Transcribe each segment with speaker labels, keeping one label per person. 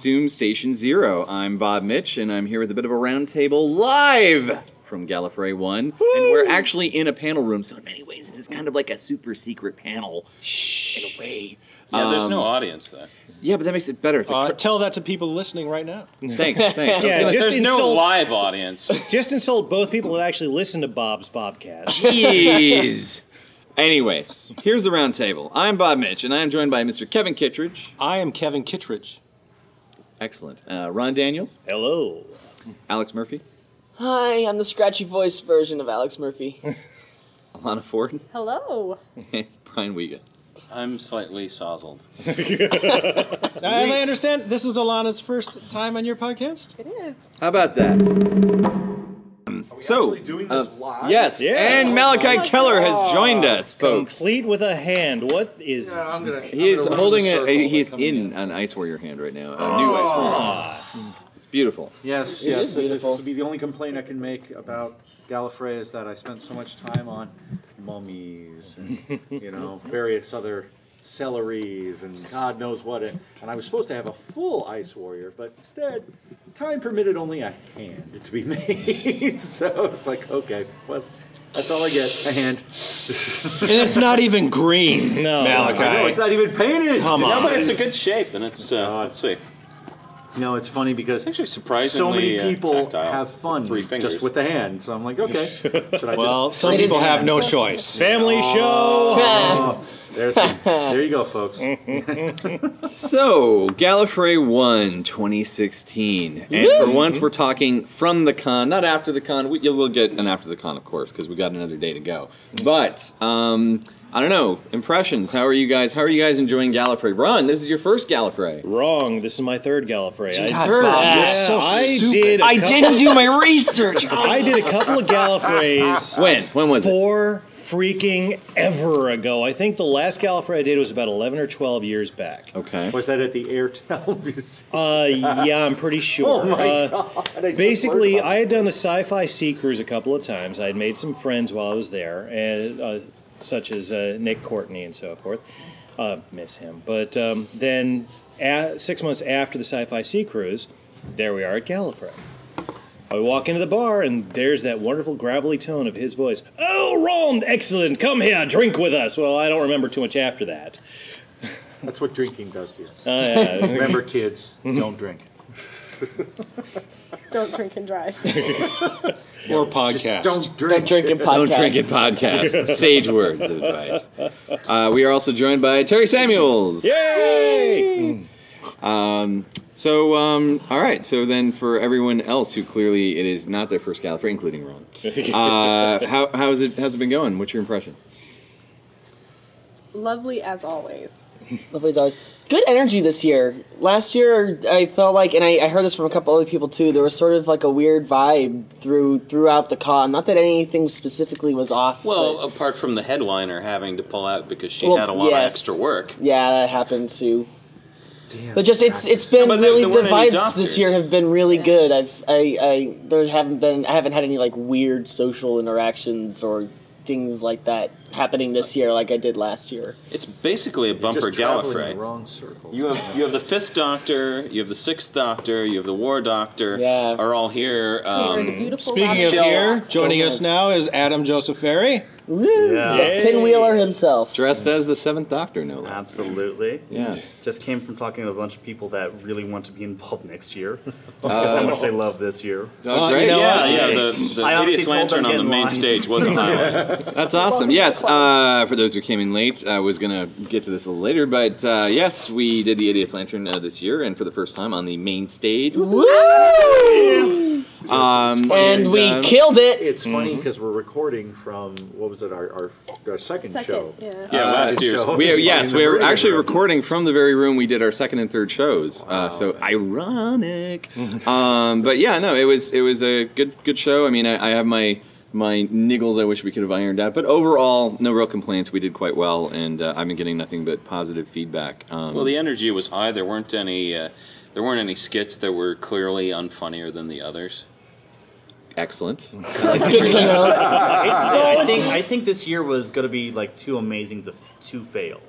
Speaker 1: Costume Station Zero. I'm Bob Mitch, and I'm here with a bit of a roundtable live from Gallifrey One, and we're actually in a panel room. So in many ways, this is kind of like a super secret panel in a way.
Speaker 2: Yeah, there's no
Speaker 1: Um,
Speaker 2: audience there.
Speaker 1: Yeah, but that makes it better. It's
Speaker 3: Uh,
Speaker 1: like,
Speaker 3: tell that to people listening right now.
Speaker 1: thanks, thanks.
Speaker 4: Yeah, just
Speaker 2: there's no
Speaker 4: insult-
Speaker 2: live audience.
Speaker 4: Just insult both people that actually listen to Bob's Bobcast.
Speaker 1: Jeez. Anyways, here's the round table. I'm Bob Mitch, and I am joined by Mr. Kevin Kittredge.
Speaker 3: I am Kevin Kittredge.
Speaker 1: Excellent. Uh, Ron Daniels,
Speaker 4: Hello.
Speaker 1: Alex Murphy,
Speaker 5: Hi, I'm the scratchy voice version of Alex Murphy.
Speaker 1: Alana Ford,
Speaker 6: Hello.
Speaker 1: and Brian Wiega.
Speaker 2: I'm slightly sozzled.
Speaker 3: Now, as I understand, this is Alana's first time on your podcast.
Speaker 6: It is.
Speaker 1: How about that? So,
Speaker 7: actually doing
Speaker 1: uh,
Speaker 7: this live?
Speaker 1: yes,
Speaker 4: Yes.
Speaker 1: and Malachi
Speaker 6: Oh my
Speaker 1: Keller has joined us, folks.
Speaker 4: Complete with a hand. What is.
Speaker 7: Yeah, I'm gonna.
Speaker 1: He
Speaker 7: I'm
Speaker 1: is holding
Speaker 7: the
Speaker 1: a, a
Speaker 7: by
Speaker 1: he's
Speaker 7: coming
Speaker 1: in an Ice Warrior hand right now, a new Ice Warrior. hand. It's beautiful.
Speaker 7: Yes,
Speaker 5: It
Speaker 7: yes.
Speaker 5: is
Speaker 7: This
Speaker 5: beautiful.
Speaker 7: would be the only complaint I can make about Gallifrey is that I spent so much time on mummies and you know various other celeries and God knows what. And I was supposed to have a full Ice Warrior, but instead, time permitted only a hand to be made. so it's like, okay, well, that's all I get, a hand.
Speaker 3: And it's not even green,
Speaker 4: No.
Speaker 3: Malachi.
Speaker 7: I know it's not even painted.
Speaker 3: Come
Speaker 2: No, but it's a good shape, and it's uh,
Speaker 7: God.
Speaker 2: let's see.
Speaker 7: You know, it's funny because
Speaker 2: actually
Speaker 7: so
Speaker 2: surprisingly,
Speaker 7: many
Speaker 2: uh,
Speaker 7: people
Speaker 2: tactile.
Speaker 7: have fun
Speaker 2: Three fingers.
Speaker 7: just with the hand. So I'm like, okay, should I
Speaker 3: Well,
Speaker 7: just?
Speaker 3: some
Speaker 5: It
Speaker 3: people have no choice.
Speaker 4: Family show!
Speaker 7: There's there you go, folks.
Speaker 1: So, Gallifrey 1 2016. And for once, we're talking from the con, not after the con. We, you'll- we'll get an after the con, of course, because we got another day to go. But, um, I don't know, impressions. How are you guys? How are you guys enjoying Gallifrey? Ron, this is your first Gallifrey.
Speaker 4: Wrong. This is my third Gallifrey. I,
Speaker 1: Third.
Speaker 5: Bob, you're
Speaker 4: Yeah,
Speaker 5: so
Speaker 4: I
Speaker 5: stupid.
Speaker 4: did. a
Speaker 5: I
Speaker 4: cou-
Speaker 5: didn't do my research.
Speaker 4: I did a couple of Gallifreys
Speaker 1: When? When was it?
Speaker 4: four freaking ever ago. I think the last Gallifrey I did was about 11 or 12 years back.
Speaker 1: Okay.
Speaker 7: Was that at the Airtel Museum?
Speaker 4: Uh, yeah, I'm pretty sure.
Speaker 7: Oh my
Speaker 4: Uh,
Speaker 7: god! I
Speaker 4: Basically, I had done the Sci-Fi Sea Cruise a couple of times. I had made some friends while I was there, and uh, such as uh, Nick Courtney and so forth. Uh, miss him. But um, then, a six months after the Sci-Fi Sea Cruise, there we are at Gallifrey. I walk into the bar, and there's that wonderful gravelly tone of his voice. Oh, Ron, excellent! Come here, drink with us. Well, I don't remember too much after that.
Speaker 7: That's what drinking does to you.
Speaker 4: Uh, yeah.
Speaker 7: Remember, kids, don't drink.
Speaker 6: Don't drink and drive.
Speaker 3: Or podcast.
Speaker 7: Don't drink.
Speaker 5: Don't drink in podcast.
Speaker 1: Don't drink and podcast. Sage words of advice. Uh, we are also joined by Terry Samuels.
Speaker 4: Yay!
Speaker 1: Um, so, um, all right. So then, for everyone else who clearly it is not their first Gallifrey, including Ron, uh, how how's it how's it been going? What's your impressions?
Speaker 6: Lovely as always.
Speaker 5: Lovely as always. Good energy this year. Last year, I felt like, and I, I heard this from a couple other people too. There was sort of like a weird vibe through throughout the con. Not that anything specifically was off.
Speaker 2: Well,
Speaker 5: but-
Speaker 2: apart from the headliner having to pull out because she
Speaker 5: Well,
Speaker 2: had a lot
Speaker 5: yes.
Speaker 2: of extra work.
Speaker 5: yeah, that happened too.
Speaker 7: Damn,
Speaker 5: But just it's it's been
Speaker 2: No, but
Speaker 5: really
Speaker 2: there
Speaker 5: the vibes
Speaker 2: doctors.
Speaker 5: this year have been really good. I've I, I there haven't been I haven't had any like weird social interactions or things like that happening this year like I did last year.
Speaker 2: It's basically a bumper
Speaker 7: just
Speaker 2: Gallifrey.
Speaker 7: wrong circles.
Speaker 2: You have you have the fifth Doctor, you have the sixth Doctor, you have the War Doctor.
Speaker 5: Yeah.
Speaker 2: Are all here. Um,
Speaker 6: beautiful
Speaker 3: Speaking of here, joining
Speaker 5: So
Speaker 3: us
Speaker 5: nice.
Speaker 3: now is Adam Joseph Ferry.
Speaker 5: Woo!
Speaker 8: Yeah.
Speaker 5: The pinwheeler himself.
Speaker 1: Dressed as the Seventh Doctor, no less.
Speaker 8: Absolutely.
Speaker 1: Yes.
Speaker 8: Just came from talking to a bunch of people that really want to be involved next year. Because how much they love this year.
Speaker 1: Oh,
Speaker 3: Well,
Speaker 1: great.
Speaker 3: you know
Speaker 2: yeah,
Speaker 3: what?
Speaker 2: yeah. The, the
Speaker 8: honestly
Speaker 2: Idiot's Lantern on the main
Speaker 8: line.
Speaker 2: stage was a highlight.
Speaker 1: That's awesome. Yes. Uh, for those who came in late, I was gonna get to this a little later, but uh, yes, we did the Idiot's Lantern uh, this year, and for the first time on the main stage.
Speaker 5: Woo!
Speaker 1: Um,
Speaker 5: And we
Speaker 1: um,
Speaker 5: killed it.
Speaker 7: It's funny because we're recording from what was it our our, our second,
Speaker 6: Second,
Speaker 7: show.
Speaker 6: yeah.
Speaker 2: Yeah, last
Speaker 7: Second
Speaker 2: year's.
Speaker 1: We are, yes,
Speaker 7: in
Speaker 1: we're actually
Speaker 7: room.
Speaker 1: recording from the very room we did our second and third shows. uh, so ironic, um, but yeah, no, it was it was a good good show. I mean, I, I have my my niggles I wish we could have ironed out, but overall, no real complaints. We did quite well, and uh, I've been getting nothing but positive feedback. Um,
Speaker 2: Well, the energy was high. There weren't any. Uh, there weren't any skits that were clearly unfunnier than the others.
Speaker 1: Excellent.
Speaker 5: Good to know.
Speaker 8: I think I think this year was going to be like too amazing to to fail,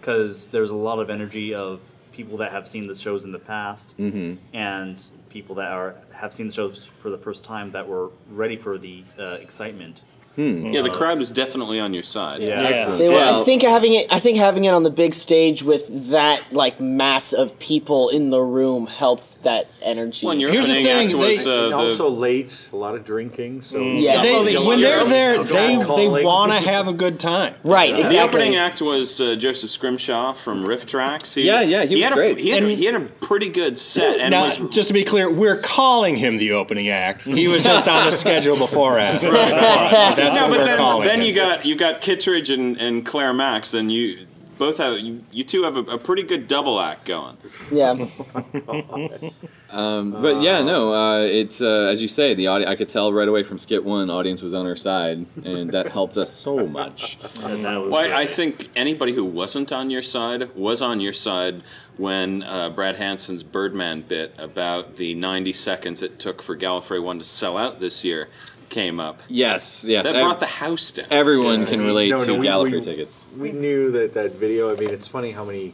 Speaker 8: because there's a lot of energy of people that have seen the shows in the past
Speaker 1: Mm-hmm.
Speaker 8: and people that are have seen the shows for the first time that were ready for the uh, excitement.
Speaker 2: Yeah, the crowd was definitely on your side.
Speaker 8: Yeah.
Speaker 4: Yeah.
Speaker 5: They were, I think having it. I think having it on the big stage with that like mass of people in the room helped that energy.
Speaker 2: When your
Speaker 3: Here's the thing,
Speaker 2: act was
Speaker 3: they-
Speaker 2: uh,
Speaker 7: And
Speaker 2: the,
Speaker 7: also late, a lot of drinking. So
Speaker 5: Yeah.
Speaker 3: They-
Speaker 5: They-
Speaker 3: when they're there, they, they want to have a good time.
Speaker 5: right,
Speaker 2: the
Speaker 5: exactly.
Speaker 2: opening act was uh, Joseph Scrimshaw from RiffTrax. He,
Speaker 1: Yeah, yeah, he was
Speaker 2: had
Speaker 1: great.
Speaker 2: A, he, had a,
Speaker 3: And-
Speaker 2: he had a pretty good set, and
Speaker 3: now,
Speaker 2: was
Speaker 3: just to be clear, we're calling him the opening act. He was just on the schedule before us. That's
Speaker 2: no,
Speaker 3: what
Speaker 2: but then, then you got you got Kittredge and, and Claire Max, and you both have you, you two have a, a pretty good double act going.
Speaker 5: yeah.
Speaker 1: Um, but yeah, no, uh, it's uh, as you say, the audience. I could tell right away from skit one, audience was on our side, and that helped us so much.
Speaker 8: And that was
Speaker 2: Well,
Speaker 8: great.
Speaker 2: I, I think anybody who wasn't on your side was on your side when uh, Brad Hansen's Birdman bit about the 90 seconds it took for Gallifrey One to sell out this year came up.
Speaker 1: Yes, yes.
Speaker 2: That
Speaker 1: ev-
Speaker 2: brought the house down.
Speaker 1: everyone
Speaker 7: Yeah,
Speaker 1: can
Speaker 7: I mean,
Speaker 1: relate
Speaker 7: no,
Speaker 1: to
Speaker 7: no, we-
Speaker 1: Gallifrey
Speaker 7: we-
Speaker 1: tickets.
Speaker 7: we knew that that video. I mean, it's funny how many,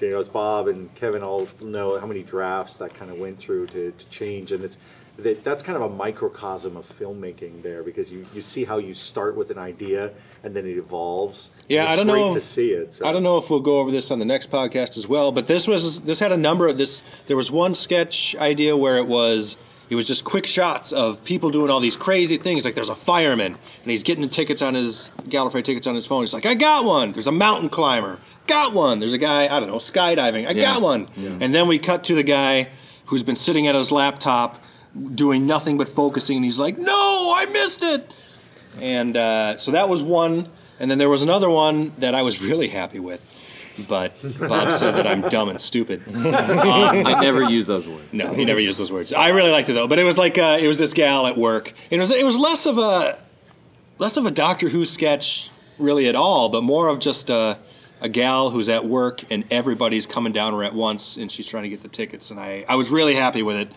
Speaker 7: you know, as Bob and Kevin all know how many drafts that kind of went through to, to change, and it's that that's kind of a microcosm of filmmaking there because you you see how you start with an idea and then it evolves.
Speaker 3: Yeah,
Speaker 7: It's
Speaker 3: I don't
Speaker 7: great
Speaker 3: know-
Speaker 7: to see it. So.
Speaker 3: I don't know if we'll go over this on the next podcast as well, but this was this had a number of this. There was one sketch idea where it was it was just quick shots of people doing all these crazy things. Like there's a fireman and he's getting the tickets on his Gallifrey tickets on his phone. He's like, I got one. There's a mountain climber, got one. There's a guy I don't know skydiving, I
Speaker 1: Yeah.
Speaker 3: got one. And then we cut to the guy who's been sitting at his laptop doing nothing but focusing, and he's like, No, I missed it. And uh, so that was one. And then there was another one that I was really happy with. But Bob said that I'm dumb and stupid.
Speaker 1: I never use those words.
Speaker 3: No, he never used those words. I really liked it though. But it was like uh, it was this gal at work. It was it was less of a less of a Doctor Who sketch really at all, but more of just a, a gal who's at work and everybody's coming down her at once and she's trying to get the tickets. And I, I was really happy with it.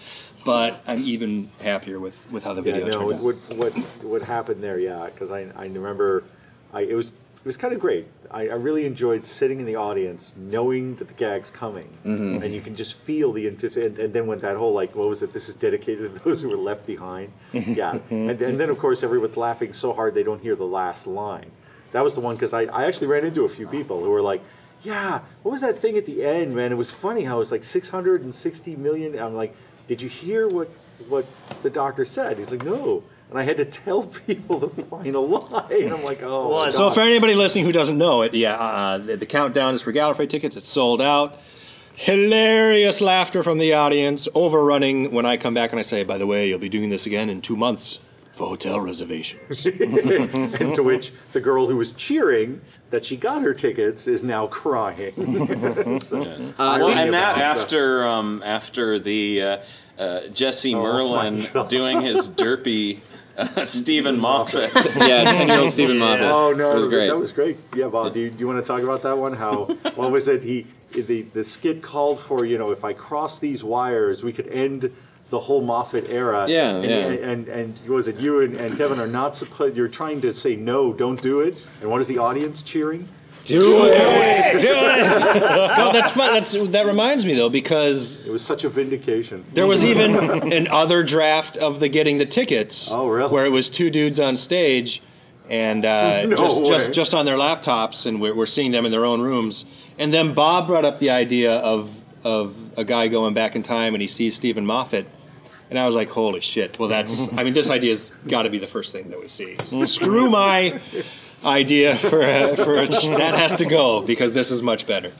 Speaker 3: But I'm even happier with, with how the video
Speaker 7: Yeah,
Speaker 3: video
Speaker 7: no,
Speaker 3: turned out.
Speaker 7: what what what happened there? Yeah, because I I remember, I it was it was kind of great. I, I really enjoyed sitting in the audience, knowing that the gag's coming,
Speaker 3: Mm-hmm.
Speaker 7: and you can just feel the anticipation. And, and then when that whole like, what was it? This is dedicated to those who were left behind. Yeah, and, and then of course everyone's laughing so hard they don't hear the last line. That was the one because I, I actually ran into a few people who were like. Yeah, what was that thing at the end, man? It was funny how it was like 660 million. I'm like, did you hear what what the doctor said? He's like, no. And I had to tell people the final line. I'm like, oh.
Speaker 8: Well,
Speaker 7: my
Speaker 3: So
Speaker 7: God.
Speaker 3: for anybody listening who doesn't know it, yeah, uh, the, the countdown is for Gallifrey tickets. It's sold out. Hilarious laughter from the audience, overrunning when I come back and I say, by the way, you'll be doing this again in two months for hotel reservations.
Speaker 7: and to which the girl who was cheering that she got her tickets is now crying. So,
Speaker 2: well, and that after um, after the uh, uh, Jesse
Speaker 7: Oh
Speaker 2: Merlin
Speaker 7: God.
Speaker 2: doing his derpy uh, Steven Moffat.
Speaker 1: Yeah, ten-year-old Steven Moffat.
Speaker 7: Oh no,
Speaker 1: it was great.
Speaker 7: that was great. Yeah, Bob, do you, do you want to talk about that one? How what was it? He the the skit called for you know if I cross these wires, we could end the whole Moffat era.
Speaker 1: Yeah,
Speaker 7: and,
Speaker 1: yeah.
Speaker 7: And, and and was it you and, and Kevin are not supposed? You're trying to say no, don't do it. And what is the audience cheering?
Speaker 3: Do it! Do it! no, that's fun. That's, that reminds me though, because
Speaker 7: It was such a vindication.
Speaker 3: There was even an other draft of the getting the tickets.
Speaker 7: Oh, really?
Speaker 3: Where it was two dudes on stage, and uh,
Speaker 7: No
Speaker 3: just, just just on their laptops, and we're, we're seeing them in their own rooms. And then Bob brought up the idea of of a guy going back in time, and he sees Steven Moffat. And I was like, "Holy shit!" Well, that's. I mean, this idea's got to be the first thing that we see. Screw my idea for uh, for that has to go because this is much better.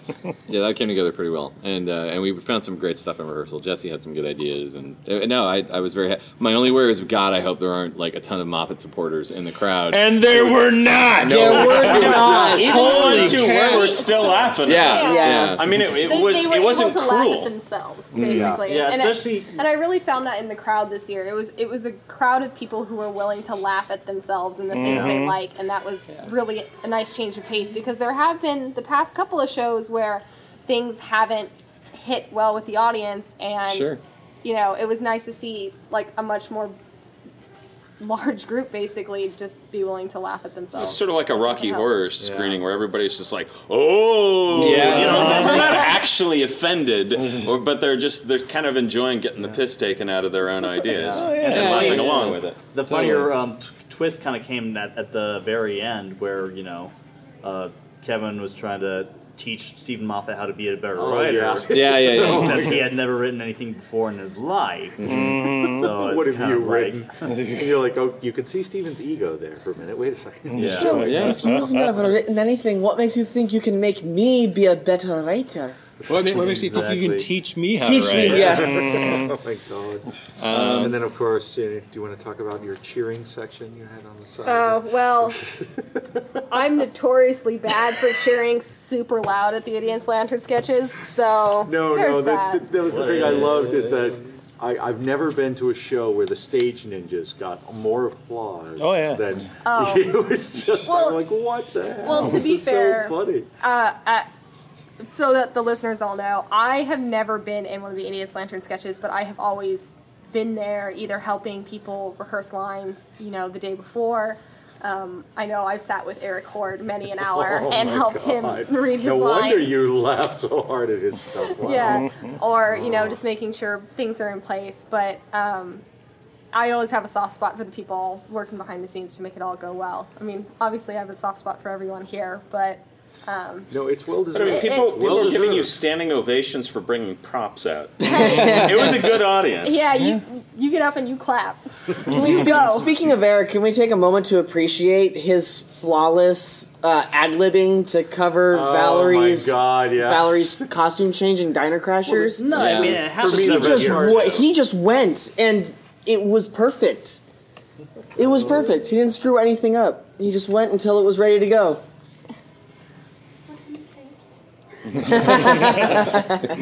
Speaker 1: Yeah, that came together pretty well, and uh, and we found some great stuff in rehearsal. Jesse had some good ideas, and uh, no, I, I was very. Ha- My only worry is, God, I hope there aren't like a ton of Moffat supporters in the crowd.
Speaker 3: And there were not.
Speaker 5: There were not.
Speaker 2: Even the
Speaker 3: Holy
Speaker 2: ones who
Speaker 3: cow.
Speaker 2: were were still laughing.
Speaker 1: yeah,
Speaker 2: At
Speaker 1: yeah,
Speaker 5: Yeah.
Speaker 2: I mean, it, it
Speaker 6: They,
Speaker 2: was
Speaker 6: they were
Speaker 2: it wasn't
Speaker 6: able to laugh
Speaker 2: cruel.
Speaker 6: at themselves, basically.
Speaker 8: Yeah,
Speaker 6: and
Speaker 8: especially-
Speaker 6: I, and I really found that in the crowd this year. It was it was a crowd of people who were willing to laugh at themselves and the things
Speaker 2: Mm-hmm.
Speaker 6: they like, and that was really a nice change of pace because there have been the past couple of shows where things haven't hit well with the audience, and
Speaker 1: Sure.
Speaker 6: you know it was nice to see like a much more large group basically just be willing to laugh at themselves.
Speaker 2: It's sort of like a Rocky Horror
Speaker 6: helps.
Speaker 2: screening where everybody's just like, "Oh,
Speaker 3: Yeah.
Speaker 2: you know, they're not actually offended, or, but they're just they're kind of enjoying getting the piss taken out of their own ideas
Speaker 8: Oh,
Speaker 2: and
Speaker 5: Yeah,
Speaker 2: laughing
Speaker 5: yeah.
Speaker 2: along with it.
Speaker 8: The funnier um, t- twist kind of came at, at the very end, where you know uh, Kevin was trying to teach Steven Moffat how to be a better
Speaker 7: Oh,
Speaker 8: writer.
Speaker 7: yeah.
Speaker 1: Yeah, yeah, yeah.
Speaker 8: Except he had never written anything before in his life. Mm-hmm. So it's
Speaker 7: What have
Speaker 8: kind
Speaker 7: you
Speaker 8: of like,
Speaker 7: written? and you're like, oh, you can see Steven's ego there for a minute. Wait a second.
Speaker 8: Yeah.
Speaker 5: Still,
Speaker 1: yeah.
Speaker 5: if you've never written anything, what makes you think you can make me be a better writer?
Speaker 3: What, ma- what makes you think you can
Speaker 8: Exactly.
Speaker 3: teach me how
Speaker 5: Teach
Speaker 3: to write?
Speaker 5: me, yeah.
Speaker 7: oh my god. Um, and then, of course, uh, do you want to talk about your cheering section you had on the side?
Speaker 6: Oh, well, I'm notoriously bad for cheering super loud at the Idiot Lantern sketches, so
Speaker 7: No,
Speaker 6: there's
Speaker 7: no,
Speaker 6: that.
Speaker 7: that, that was the thing I loved is that I, I've never been to a show where the stage ninjas got more applause
Speaker 3: Oh, yeah.
Speaker 7: than
Speaker 6: Oh.
Speaker 7: it was just
Speaker 6: Well-
Speaker 7: I'm like what the hell?
Speaker 6: well, to
Speaker 7: This
Speaker 6: be
Speaker 7: is
Speaker 6: fair,
Speaker 7: so funny.
Speaker 6: uh, at, so that the listeners all know, I have never been in one of the Idiot's Lantern sketches, but I have always been there, either helping people rehearse lines, you know, the day before. Um, I know I've sat with Eric Horde many an hour
Speaker 7: Oh
Speaker 6: and helped
Speaker 7: God.
Speaker 6: him read his
Speaker 7: No
Speaker 6: lines.
Speaker 7: wonder you laughed so hard at his stuff. Wow.
Speaker 6: Yeah, or you know, just making sure things are in place. But um, I always have a soft spot for the people working behind the scenes to make it all go well. I mean, obviously, I have a soft spot for everyone here, but um,
Speaker 7: No, it's well
Speaker 2: But I mean,
Speaker 7: deserved.
Speaker 2: people,
Speaker 6: It's-
Speaker 2: people were giving you standing ovations for bringing props out. it was a good audience.
Speaker 6: yeah, you you get up and you clap.
Speaker 5: Can we speak,
Speaker 6: Go.
Speaker 5: speaking of Eric, can we take a moment to appreciate his flawless uh, ad libbing to cover Valerie's
Speaker 7: Oh my God, yes.
Speaker 5: Valerie's costume change in Diner Crashers?
Speaker 8: no, I mean, it happens
Speaker 7: me,
Speaker 5: he
Speaker 7: the
Speaker 8: every
Speaker 7: best
Speaker 5: just
Speaker 7: part-
Speaker 5: wa- he just went and it was perfect. It was perfect. He didn't screw anything up. He just went until it was ready to go.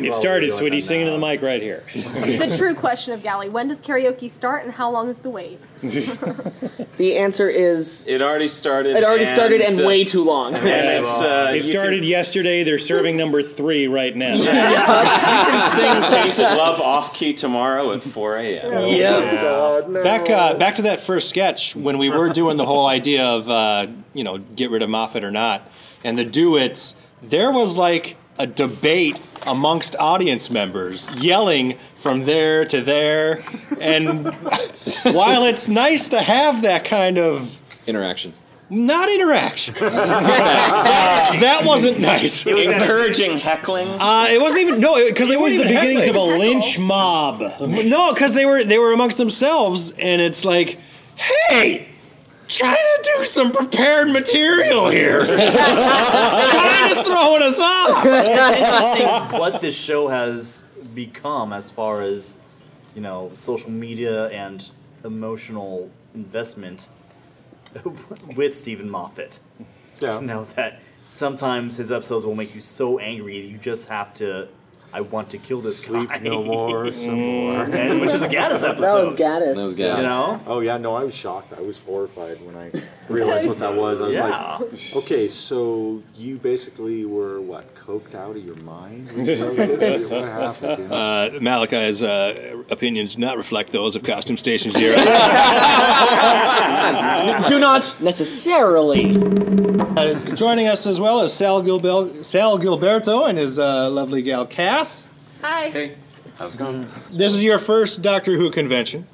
Speaker 4: It started,
Speaker 7: doing
Speaker 4: sweetie.
Speaker 7: that
Speaker 4: Singing to the mic right here.
Speaker 6: the true question of Galley: When does karaoke start, and how long is the wait?
Speaker 5: The answer is
Speaker 2: It already started.
Speaker 5: it already started and
Speaker 2: uh,
Speaker 5: way too long.
Speaker 2: And it's, uh,
Speaker 4: It
Speaker 2: you
Speaker 4: started yesterday. They're serving number three right now.
Speaker 2: can sing Tainted Love off key tomorrow at 4 a.m.
Speaker 5: yeah.
Speaker 7: God, no.
Speaker 3: Back uh, back to that first sketch when we were doing the whole idea of uh, you know get rid of Moffat or not, and the duets. There was like a debate amongst audience members, yelling from there to there, and while it's nice to have that kind of
Speaker 1: Interaction.
Speaker 3: not interaction, that, that wasn't nice.
Speaker 2: It was Encouraging heckling.
Speaker 3: Uh, it wasn't even no, because they
Speaker 4: It was the
Speaker 3: even
Speaker 4: beginnings of a lynch mob.
Speaker 3: No, because they were they were amongst themselves, and it's like, hey, trying to do some prepared material here, kind of throwing us off.
Speaker 8: interesting what this show has become as far as you know social media and emotional investment with Steven Moffat.
Speaker 7: Yeah.
Speaker 8: You know that sometimes his episodes will make you so angry that you just have to. I want to kill this
Speaker 7: Sleep
Speaker 8: guy.
Speaker 7: no more, some more.
Speaker 8: And, which is a Gatiss episode.
Speaker 5: That was Gatiss.
Speaker 1: That was
Speaker 8: Gatiss.
Speaker 1: You
Speaker 8: know.
Speaker 7: Oh yeah, no, I was shocked. I was horrified when I realized what that was. I was
Speaker 8: Yeah.
Speaker 7: like, okay, so you basically were what, coked out of your mind? when you wrote this? what happened? you know?
Speaker 3: Uh, Malachi's uh, opinions do not reflect those of Costume Station Zero.
Speaker 5: Do not necessarily.
Speaker 3: Uh, joining us as well is Sal, Gilbel- Sal Gilberto and his uh, lovely gal Kath.
Speaker 6: Hi.
Speaker 1: Hey, how's it going?
Speaker 3: This is your first Doctor Who convention.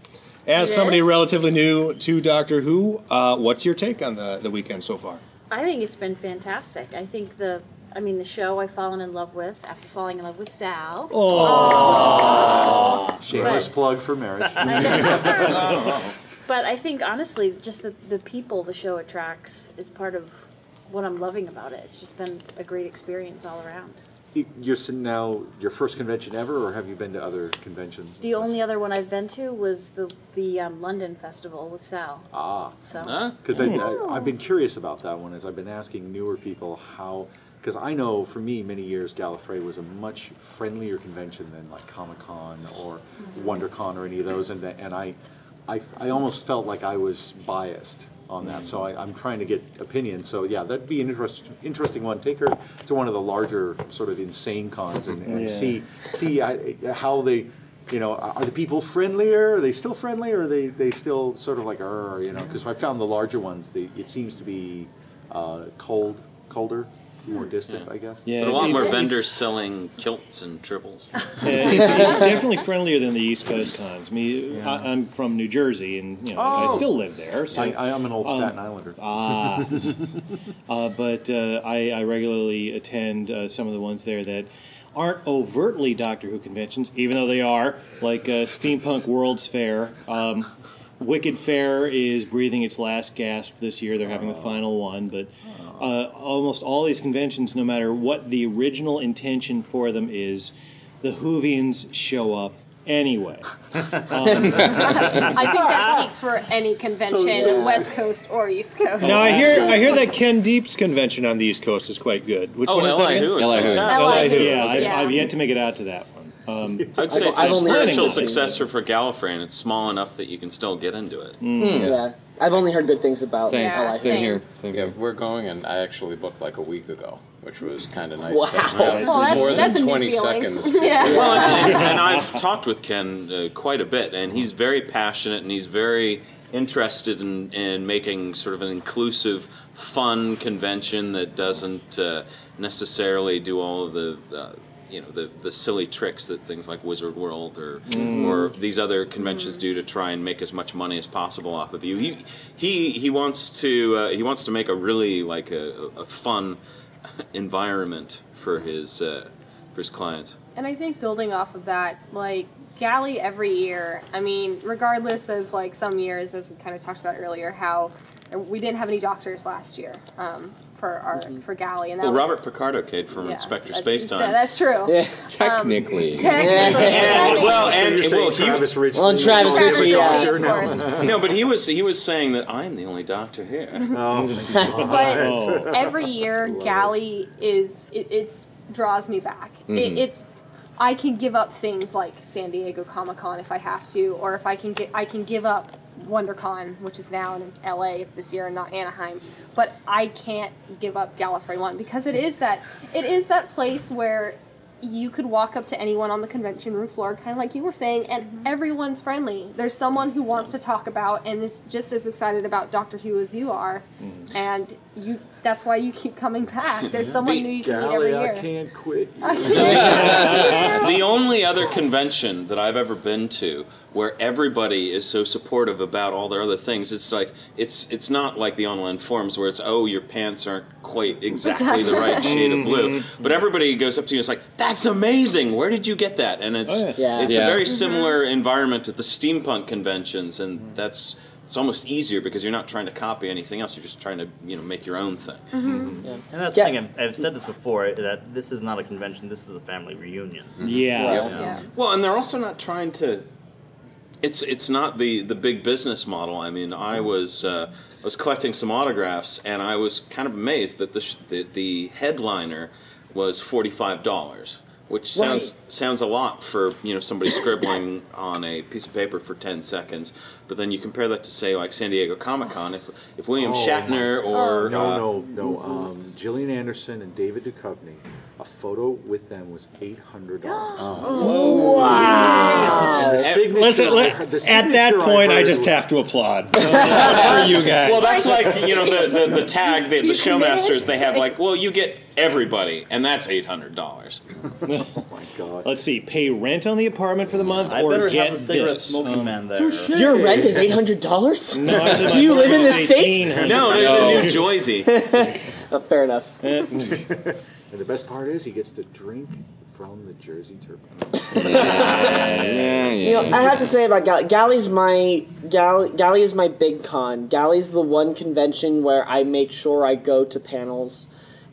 Speaker 3: As
Speaker 9: It
Speaker 3: somebody
Speaker 9: is.
Speaker 3: relatively new to Doctor Who, uh, what's your take on the, the weekend so far?
Speaker 9: I think it's been fantastic. I think the, I mean, the show I've fallen in love with after falling in love with Sal.
Speaker 7: Oh, shameless
Speaker 9: but-
Speaker 7: plug for marriage.
Speaker 9: But I think honestly, just the, the people the show attracts is part of what I'm loving about it. It's just been a great experience all around.
Speaker 7: You- You're now your first convention ever, or have you been to other conventions?
Speaker 9: The only other one I've been to was the the um, London festival with Sal.
Speaker 7: Ah,
Speaker 9: So
Speaker 2: Huh?
Speaker 7: because I've been curious about that one as I've been asking newer people how. Because I know for me, many years Gallifrey was a much friendlier convention than like Comic Con or WonderCon or any of those, and and I, I, I almost felt like I was biased on that. So I, I'm trying to get opinions. So yeah, that'd be an interest, interesting one. Take her to one of the larger sort of insane cons and, and
Speaker 4: Yeah.
Speaker 7: see see how they you know, are the people friendlier? Are they still friendly, or are they they still sort of like, you know? Because I found the larger ones, the, it seems to be uh, cold, colder, more distant, I guess.
Speaker 4: Yeah,
Speaker 2: But a lot more
Speaker 4: it's-
Speaker 2: vendors selling kilts and tribbles.
Speaker 4: Yeah, it's, it's definitely friendlier than the East Coast cons. Me, I, I'm from New Jersey, and you know I
Speaker 7: Oh.
Speaker 4: still live there. So
Speaker 7: I, I am an old
Speaker 4: um,
Speaker 7: Staten Islander.
Speaker 4: Ah, uh, but uh, I, I regularly attend uh, some of the ones there that aren't overtly Doctor Who conventions, even though they are, like uh, Steampunk World's Fair. Um, Wicked Faire is breathing its last gasp this year. They're having the final one, but uh, almost all these conventions, no matter what the original intention for them is, the Whovians show up anyway.
Speaker 6: I think that speaks for any convention, West Coast or East Coast.
Speaker 3: Now I hear I hear that Ken Deep's convention on the East Coast is quite good. Which
Speaker 2: Oh,
Speaker 3: one is that
Speaker 2: LI
Speaker 3: again?
Speaker 2: Who is
Speaker 1: LI Who.
Speaker 2: fantastic.
Speaker 6: LI Who.
Speaker 4: Yeah, I've,
Speaker 6: Yeah.
Speaker 4: I've yet to make it out to that one. Um,
Speaker 2: I'd say it's
Speaker 5: I've
Speaker 2: a
Speaker 5: only heard
Speaker 2: spiritual
Speaker 5: good things.
Speaker 2: successor for Gallifrey, and it's small enough that you can still get into it.
Speaker 5: Yeah. I've only heard good things about
Speaker 1: Same,
Speaker 6: Yeah,
Speaker 5: LI.
Speaker 1: same
Speaker 6: same.
Speaker 1: here. Same
Speaker 10: Yeah,
Speaker 1: here.
Speaker 10: we're going, and I actually booked like a week ago, which was kind of nice.
Speaker 5: Wow.
Speaker 10: to
Speaker 6: Well, that's-
Speaker 10: more
Speaker 6: that's a
Speaker 10: than
Speaker 6: new
Speaker 10: 20
Speaker 6: feeling.
Speaker 10: seconds. To
Speaker 6: Yeah.
Speaker 2: Well, and, and, and I've talked with Ken uh, quite a bit, and he's very passionate and he's very interested in, in making sort of an inclusive, fun convention that doesn't uh, necessarily do all of the. Uh, you know the, the silly tricks that things like Wizard World or or these other conventions do to try and make as much money as possible off of you. He he he wants to uh, he wants to make a really like a, a fun environment for his uh, for his clients.
Speaker 6: And I think building off of that, like Galley every year, I mean, regardless of like some years, as we kind of talked about earlier, how we didn't have any doctors last year um, for our mm-hmm. for Galley, and that
Speaker 2: Well,
Speaker 6: was,
Speaker 2: Robert Picardo came from
Speaker 6: yeah,
Speaker 2: Inspector Spacetime. Yeah,
Speaker 6: that's true.
Speaker 5: Yeah.
Speaker 1: Um, technically.
Speaker 6: Technically,
Speaker 2: And,
Speaker 6: technically.
Speaker 2: well, and
Speaker 7: you're saying
Speaker 2: well, he,
Speaker 7: Travis Ridgely
Speaker 5: Well,
Speaker 7: is
Speaker 5: Travis
Speaker 7: the only doctor
Speaker 6: yeah,
Speaker 7: now?
Speaker 6: of course.
Speaker 2: no, but he was he was saying that I'm the only doctor here. Mm-hmm.
Speaker 7: Oh,
Speaker 6: but
Speaker 4: Oh.
Speaker 6: every year galley is it it's draws me back it, mm-hmm. it's i can give up things like san diego comic-con if i have to or if i can get i can give up wondercon which is now in la this year and not anaheim but i can't give up gallifrey one because it is that it is that place where you could walk up to anyone on the convention room floor, kind of like you were saying, and mm-hmm. everyone's friendly. There's someone who wants to talk about and is just as excited about Doctor Who as you are, and you. That's why you keep coming back. There's someone new you can meet every
Speaker 7: Golly,
Speaker 6: year.
Speaker 7: I can't quit.
Speaker 2: the only other convention that I've ever been to where everybody is so supportive about all their other things, it's like it's it's not like the online forums where it's oh your pants aren't quite exactly the right shade of blue, mm-hmm. but everybody goes up to you and is like that's amazing. Where did you get that? And it's
Speaker 4: Oh,
Speaker 5: yeah.
Speaker 2: it's
Speaker 1: Yeah.
Speaker 2: a very mm-hmm. similar environment at the steampunk conventions, and that's. It's almost easier because you're not trying to copy anything else. You're just trying to, you know, make your own thing. Mm-hmm.
Speaker 8: And that's
Speaker 5: Yeah.
Speaker 8: the thing, I've, I've said this before, eh, that this is not a convention, this is a family reunion.
Speaker 4: yeah.
Speaker 6: Yeah.
Speaker 2: Well, and they're also not trying to. It's it's not the the big business model. I mean, I was uh, I was collecting some autographs, and I was kind of amazed that the sh- the, the headliner was forty five dollars, which sounds sounds a lot for you know somebody scribbling on a piece of paper for ten seconds. But then you compare that to say like San Diego Comic Con, if if William
Speaker 7: Oh,
Speaker 2: Shatner or
Speaker 7: No,
Speaker 2: uh,
Speaker 7: no, no. Um, Gillian Anderson and David Duchovny. A photo with them was eight hundred dollars.
Speaker 5: Wow.
Speaker 3: Listen, let- at that point, I just have to applaud for you guys.
Speaker 2: Well, that's like you know the the, the tag the, the showmasters they have like well you get everybody and that's eight hundred dollars.
Speaker 7: Oh my God.
Speaker 4: Let's see. Pay rent on the apartment for the month,
Speaker 8: I
Speaker 4: or
Speaker 8: better
Speaker 4: get
Speaker 8: have a cigarette
Speaker 4: this.
Speaker 8: smoking
Speaker 4: Um,
Speaker 8: man there.
Speaker 5: Your rent is eight hundred dollars.
Speaker 4: No, I said
Speaker 5: Do
Speaker 4: my
Speaker 5: you live in
Speaker 4: apartment
Speaker 5: the
Speaker 4: is
Speaker 5: States?
Speaker 4: $1,800.
Speaker 2: No, there's a New Jersey.
Speaker 5: Oh, fair enough. Uh, mm.
Speaker 7: And the best part is he gets to drink from the Jersey Turbine.
Speaker 1: Yeah, yeah.
Speaker 5: You know, I have to say about Galley. Galley's my Galley. Galley is my big con. Galley's the one convention where I make sure I go to panels,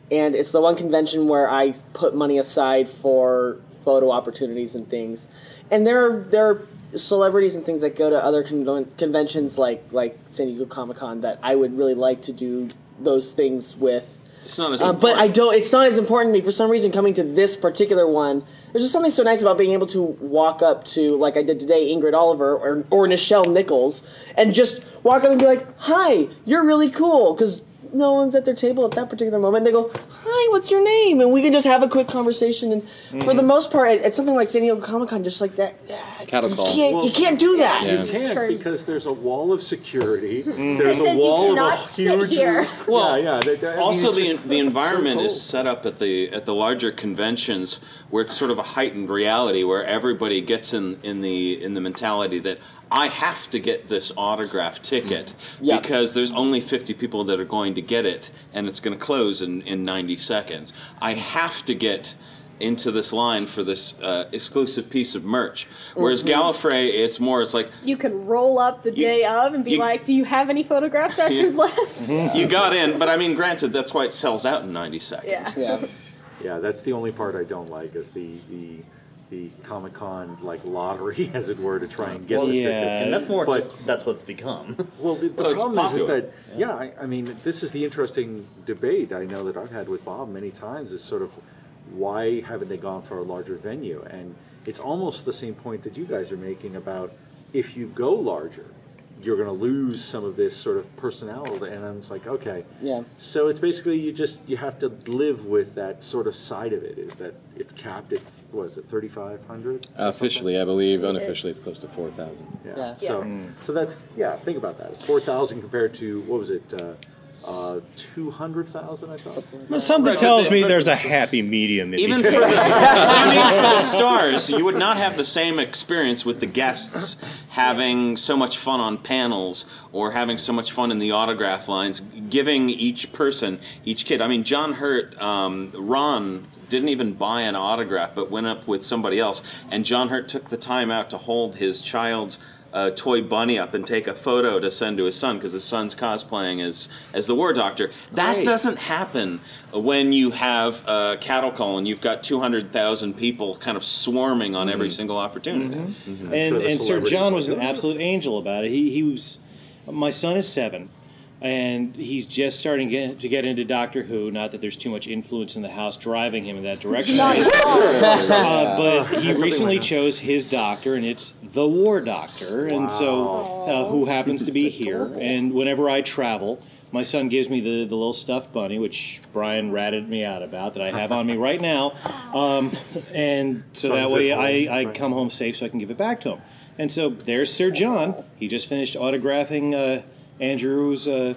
Speaker 5: and it's the one convention where I put money aside for photo opportunities and things. And there are there are celebrities and things that go to other con- conventions like like San Diego Comic Con that I would really like to do those things with.
Speaker 2: It's not as
Speaker 5: Uh, but I
Speaker 2: important.
Speaker 5: don't. It's not as important to me for some reason. Coming to this particular one, there's just something so nice about being able to walk up to, like I did today, Ingrid Oliver or or Nichelle Nichols, and just walk up and be like, "Hi, you're really cool." Because no one's at their table at that particular moment. They go, "Hi, what's your name?" And we can just have a quick conversation. And for the mm. most part, it, it's something like San Diego Comic Con, just like that.
Speaker 1: Cattle
Speaker 5: You
Speaker 1: call.
Speaker 5: can't, you can't do that.
Speaker 1: Yeah.
Speaker 7: You can't
Speaker 6: True.
Speaker 7: because there's a wall of security. Mm.
Speaker 6: It
Speaker 7: There's
Speaker 6: says
Speaker 7: a
Speaker 6: you
Speaker 7: wall of a
Speaker 6: cannot sit
Speaker 7: huge.
Speaker 6: here.
Speaker 2: Well,
Speaker 7: yeah, yeah. that- that- I mean,
Speaker 2: also, the
Speaker 7: just
Speaker 2: the environment
Speaker 7: cool.
Speaker 2: is set up at the at the larger conventions where it's sort of a heightened reality where everybody gets in in the in the mentality that I have to get this autograph ticket
Speaker 5: Yeah.
Speaker 2: because there's only 50 people that are going to get it and it's going to close in in 90 seconds. I have to get into this line for this uh, exclusive piece of merch. Whereas Gallifrey, it's more, it's like
Speaker 6: You can roll up the day of and be
Speaker 2: you-
Speaker 6: like, "Do you have any photograph sessions left?"
Speaker 2: you got in, but I mean, granted, that's why it sells out in 90 seconds.
Speaker 6: Yeah.
Speaker 5: Yeah.
Speaker 7: Yeah, that's the only part I don't like is the the the Comic Con like lottery, as it were, to try and get
Speaker 3: Well,
Speaker 7: the
Speaker 3: yeah.
Speaker 7: tickets.
Speaker 8: And that's more
Speaker 7: But-
Speaker 8: just that's what's become.
Speaker 7: Well, the, the
Speaker 2: Well,
Speaker 7: problem is, is
Speaker 2: popular.
Speaker 7: that yeah, I, I mean, this is the interesting debate I know that I've had with Bob many times. Is sort of why haven't they gone for a larger venue? And it's almost the same point that you guys are making about if you go larger, you're going to lose some of this sort of personality. And I'm just like, okay,
Speaker 5: Yeah.
Speaker 7: So it's basically you just you have to live with that sort of side of it. Is that it's capped at what is it, thirty five hundred?
Speaker 1: Officially, I believe. Unofficially, it's close to four thousand.
Speaker 7: Yeah.
Speaker 5: Yeah.
Speaker 7: So, so that's yeah. Think about that. It's four thousand compared to what was it? Uh, uh, two hundred thousand. I thought.
Speaker 4: Well, something
Speaker 2: Right,
Speaker 4: tells
Speaker 2: but-
Speaker 4: me
Speaker 2: but-
Speaker 4: there's a happy medium in
Speaker 2: Even for
Speaker 4: between.
Speaker 2: the, I mean, for the stars, you would not have the same experience with the guests having so much fun on panels or having so much fun in the autograph lines, giving each person, each kid. I mean, John Hurt, um, Ron didn't even buy an autograph, but went up with somebody else, and John Hurt took the time out to hold his child's. Uh, toy bunny up and take a photo to send to his son because his son's cosplaying as as the War Doctor. That
Speaker 5: Right.
Speaker 2: doesn't happen when you have a cattle call and you've got two hundred thousand people kind of swarming on every single opportunity.
Speaker 4: and
Speaker 7: sure
Speaker 4: and Sir John was an absolute angel about it. He he was. My son is seven, and he's just starting get, to get into Doctor Who. Not that there's too much influence in the house driving him in that direction.
Speaker 6: Not at all.
Speaker 4: Uh, but he
Speaker 7: That's
Speaker 4: recently
Speaker 7: like
Speaker 4: chose his doctor, and it's the War Doctor, and so uh, who happens to be here. And whenever I travel, my son gives me the, the little stuffed bunny, which Brian ratted me out about that I have on me right now, um, and so that way I, I
Speaker 7: right.
Speaker 4: come home safe, so I can give it back to him. And so there's Sir John. He just finished autographing uh, Andrew's. Uh,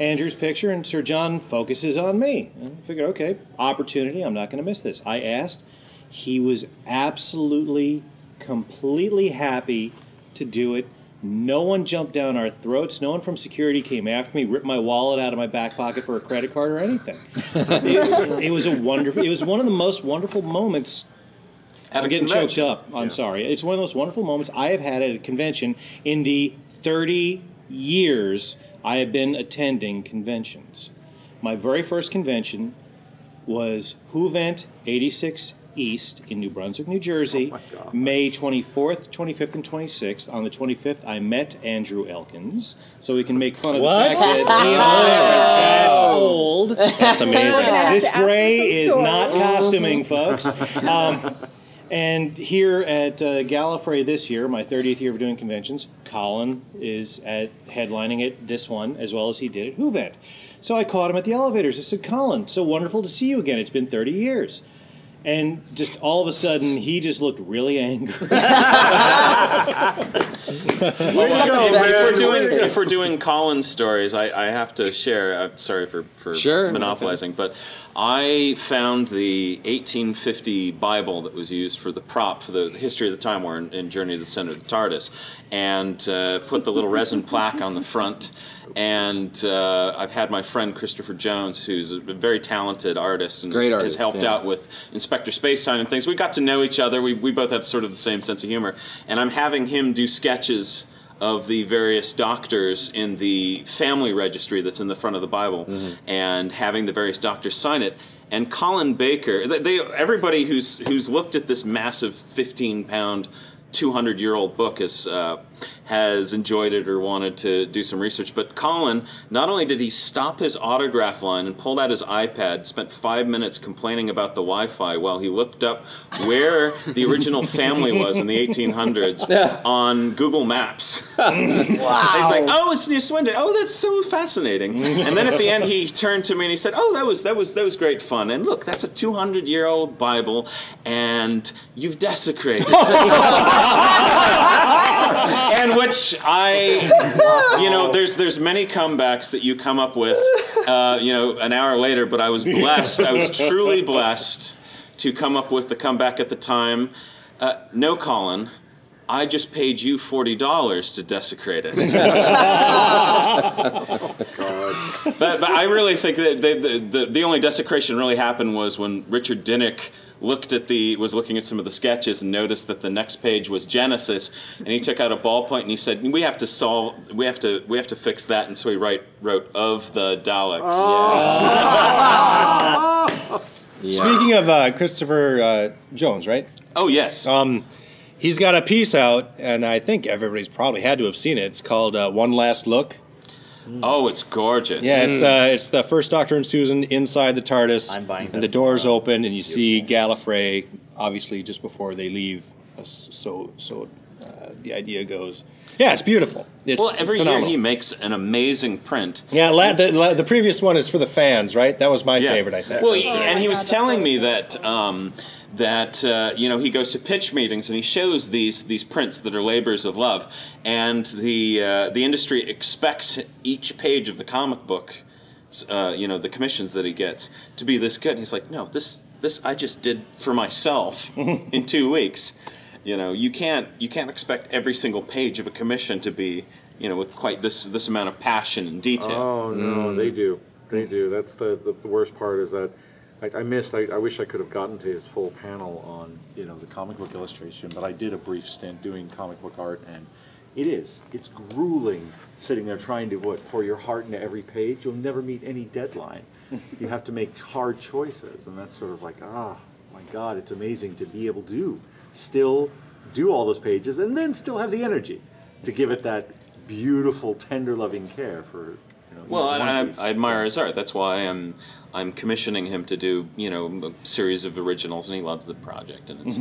Speaker 4: Andrew's picture, and Sir John focuses on me. And I figured, okay, opportunity. I'm not going to miss this. I asked. He was absolutely, completely happy to do it. No one jumped down our throats. No one from security came after me, ripped my wallet out of my back pocket for a credit card or anything. it, it was a wonderful. It was one of the most wonderful moments
Speaker 2: At
Speaker 4: I'm getting
Speaker 2: convention.
Speaker 4: choked up. I'm sorry. It's one of those wonderful moments I have had at a convention in the 30 years I have been attending conventions. My very first convention was Whovent 86 East in New Brunswick, New Jersey,
Speaker 7: God.
Speaker 4: May 24th, 25th, and 26th. On the 25th, I met Andrew Elkins, so we can make fun of
Speaker 3: What?
Speaker 4: the fact that me and I are that old.
Speaker 3: That's amazing.
Speaker 4: This
Speaker 6: to ask for
Speaker 4: gray is
Speaker 6: stories.
Speaker 4: not costuming, folks. Um, and here at uh, Gallifrey this year, my 30th year of doing conventions, Colin is at headlining it this one as well as he did at Whovent. So I caught him at the elevators. I said, "Colin, so wonderful to see you again. It's been 30 years." And just all of a sudden, he just looked really angry.
Speaker 2: Well, if, if we're doing if we're doing Colin's stories, I, I have to share. I'm sorry for for
Speaker 1: Sure.
Speaker 2: monopolizing, but I found the 1850 Bible that was used for the prop for the, the history of the Time War in, in Journey to the Center of the TARDIS, and uh, put the little resin plaque on the front. And uh, I've had my friend Christopher Jones, who's a very talented artist and has
Speaker 1: artist,
Speaker 2: helped
Speaker 1: yeah.
Speaker 2: out with Inspector Spacetime and things. We got to know each other. We, we both have sort of the same sense of humor. And I'm having him do sketches of the various doctors in the family registry that's in the front of the Bible and having the various doctors sign it. And Colin Baker, they, they everybody who's who's looked at this massive 15 pound 200 year old book is. uh, has enjoyed it or wanted to do some research. But Colin, not only did he stop his autograph line and pulled out his iPad, spent five minutes complaining about the Wi-Fi while he looked up where the original family was in the 1800s on Google Maps.
Speaker 5: Wow.
Speaker 2: He's like, "Oh, it's near Swindon. Oh, that's so fascinating." and then at the end, he turned to me and he said, "Oh, that was that was that was great fun. And look, that's a 200 year old Bible, and you've desecrated." it." which I, you know, there's there's many comebacks that you come up with, uh, you know, an hour later. But I was blessed. I was truly blessed to come up with the comeback at the time. Uh, no, Colin. I just paid you forty dollars to desecrate it. but, but I really think that the, the, the, the only desecration really happened was when Richard Dinnick looked at the was looking at some of the sketches and noticed that the next page was Genesis, and he took out a ballpoint and he said, "We have to solve, we have to, we have to fix that." And so he write, wrote of the Daleks.
Speaker 3: Speaking of uh, Christopher uh, Jones, right?
Speaker 2: Oh yes.
Speaker 3: Um, he's got a piece out, and I think everybody's probably had to have seen it. It's called uh, One Last Look.
Speaker 2: Oh, it's gorgeous.
Speaker 3: Yeah, it's uh, it's the first Doctor and Susan inside the TARDIS,
Speaker 8: I'm buying
Speaker 3: and
Speaker 8: this
Speaker 3: the doors open, and you see Gallifrey, obviously just before they leave. Uh, So, so uh, the idea goes, yeah, it's beautiful. It's
Speaker 2: well, every
Speaker 3: phenomenal.
Speaker 2: year he makes an amazing print.
Speaker 3: Yeah, la- the, la- the previous one is for the fans, right? That was my
Speaker 2: Yeah.
Speaker 3: favorite, I think.
Speaker 2: Well, he-
Speaker 6: Oh
Speaker 2: and
Speaker 6: my
Speaker 2: he was
Speaker 6: God, that's
Speaker 2: telling me that um, that uh, you know he goes to pitch meetings and he shows these these prints that are labors of love, and the uh, the industry expects each page of the comic book, uh, you know, the commissions that he gets to be this good. And he's like, no, this this I just did for myself in two weeks. You know, you can't you can't expect every single page of a commission to be you know with quite this this amount of passion and detail.
Speaker 7: Oh no, they do. They do. That's the, the, the worst part is that I, I missed. I, I wish I could have gotten to his full panel on you know the comic book illustration, but I did a brief stint doing comic book art, and it is it's grueling sitting there trying to what pour your heart into every page. You'll never meet any deadline. you have to make hard choices, and that's sort of like ah my god, it's amazing to be able to still do all those pages and then still have the energy to give it that beautiful, tender, loving care for. You know,
Speaker 2: Well,
Speaker 7: each
Speaker 2: I. I, I admire his art. That's why I'm I'm commissioning him to do you know a series of originals, and he loves the project. And it's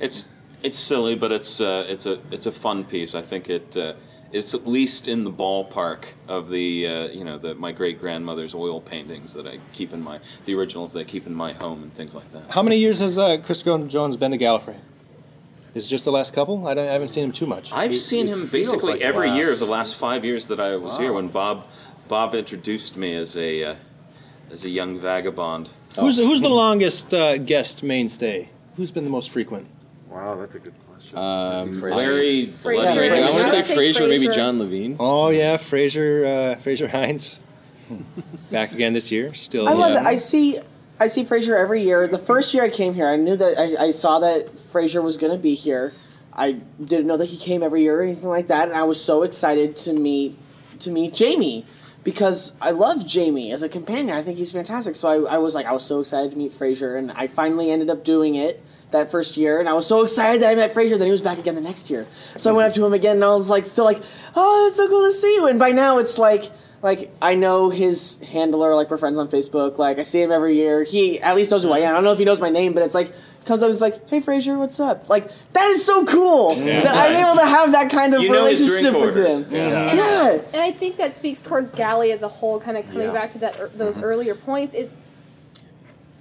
Speaker 2: it's it's silly, but it's uh, it's a it's a fun piece. I think it uh, it's at least in the ballpark of the uh, you know the my great grandmother's oil paintings that I keep in my the originals that I keep in my home and things like that.
Speaker 3: How many years has uh, Chris Jones been to Gallifrey? Is it just the last couple? I, don't, I haven't seen him too much.
Speaker 2: I've
Speaker 7: It-
Speaker 2: seen
Speaker 7: it
Speaker 2: him basically
Speaker 7: like
Speaker 2: every year of the
Speaker 7: last-
Speaker 2: last five years that I was here. When Bob Bob introduced me as a uh, as a young vagabond.
Speaker 3: Who's, who's the longest uh, guest mainstay? Who's been the most frequent?
Speaker 7: Wow, that's a good question.
Speaker 10: Um,
Speaker 2: Larry
Speaker 6: Fraser.
Speaker 2: Bloody-
Speaker 6: Frazer.
Speaker 1: I want to
Speaker 6: I
Speaker 1: say
Speaker 6: would say
Speaker 1: Frazer, maybe
Speaker 6: Frasier.
Speaker 1: John Levene.
Speaker 3: Oh yeah, Frazer uh, Frazer Hines, back again this year. Still,
Speaker 5: I love it. I see. I see Frazer every year. The first year I came here, I knew that I, I saw that Frazer was going to be here. I didn't know that he came every year or anything like that, and I was so excited to meet to meet Jamie because I love Jamie as a companion. I think he's fantastic. So I, I was like, I was so excited to meet Frazer, and I finally ended up doing it that first year, and I was so excited that I met Frazer Then he was back again the next year. So I went up to him again, and I was like, still like, oh, it's so cool to see you. And by now, it's like like I know his handler, like we're friends on Facebook. Like I see him every year. He at least knows who I am. I don't know if he knows my name, but it's like comes up and it's like, "Hey Frazer, what's up?" Like that is so cool that I'm able to have that kind of
Speaker 2: You know his
Speaker 5: relationship
Speaker 2: drink
Speaker 5: with him.
Speaker 2: Yeah.
Speaker 5: Yeah.
Speaker 6: And I think that speaks towards Galley as a whole, kind of coming
Speaker 7: Yeah.
Speaker 6: back to that er, those mm-hmm. earlier points. It's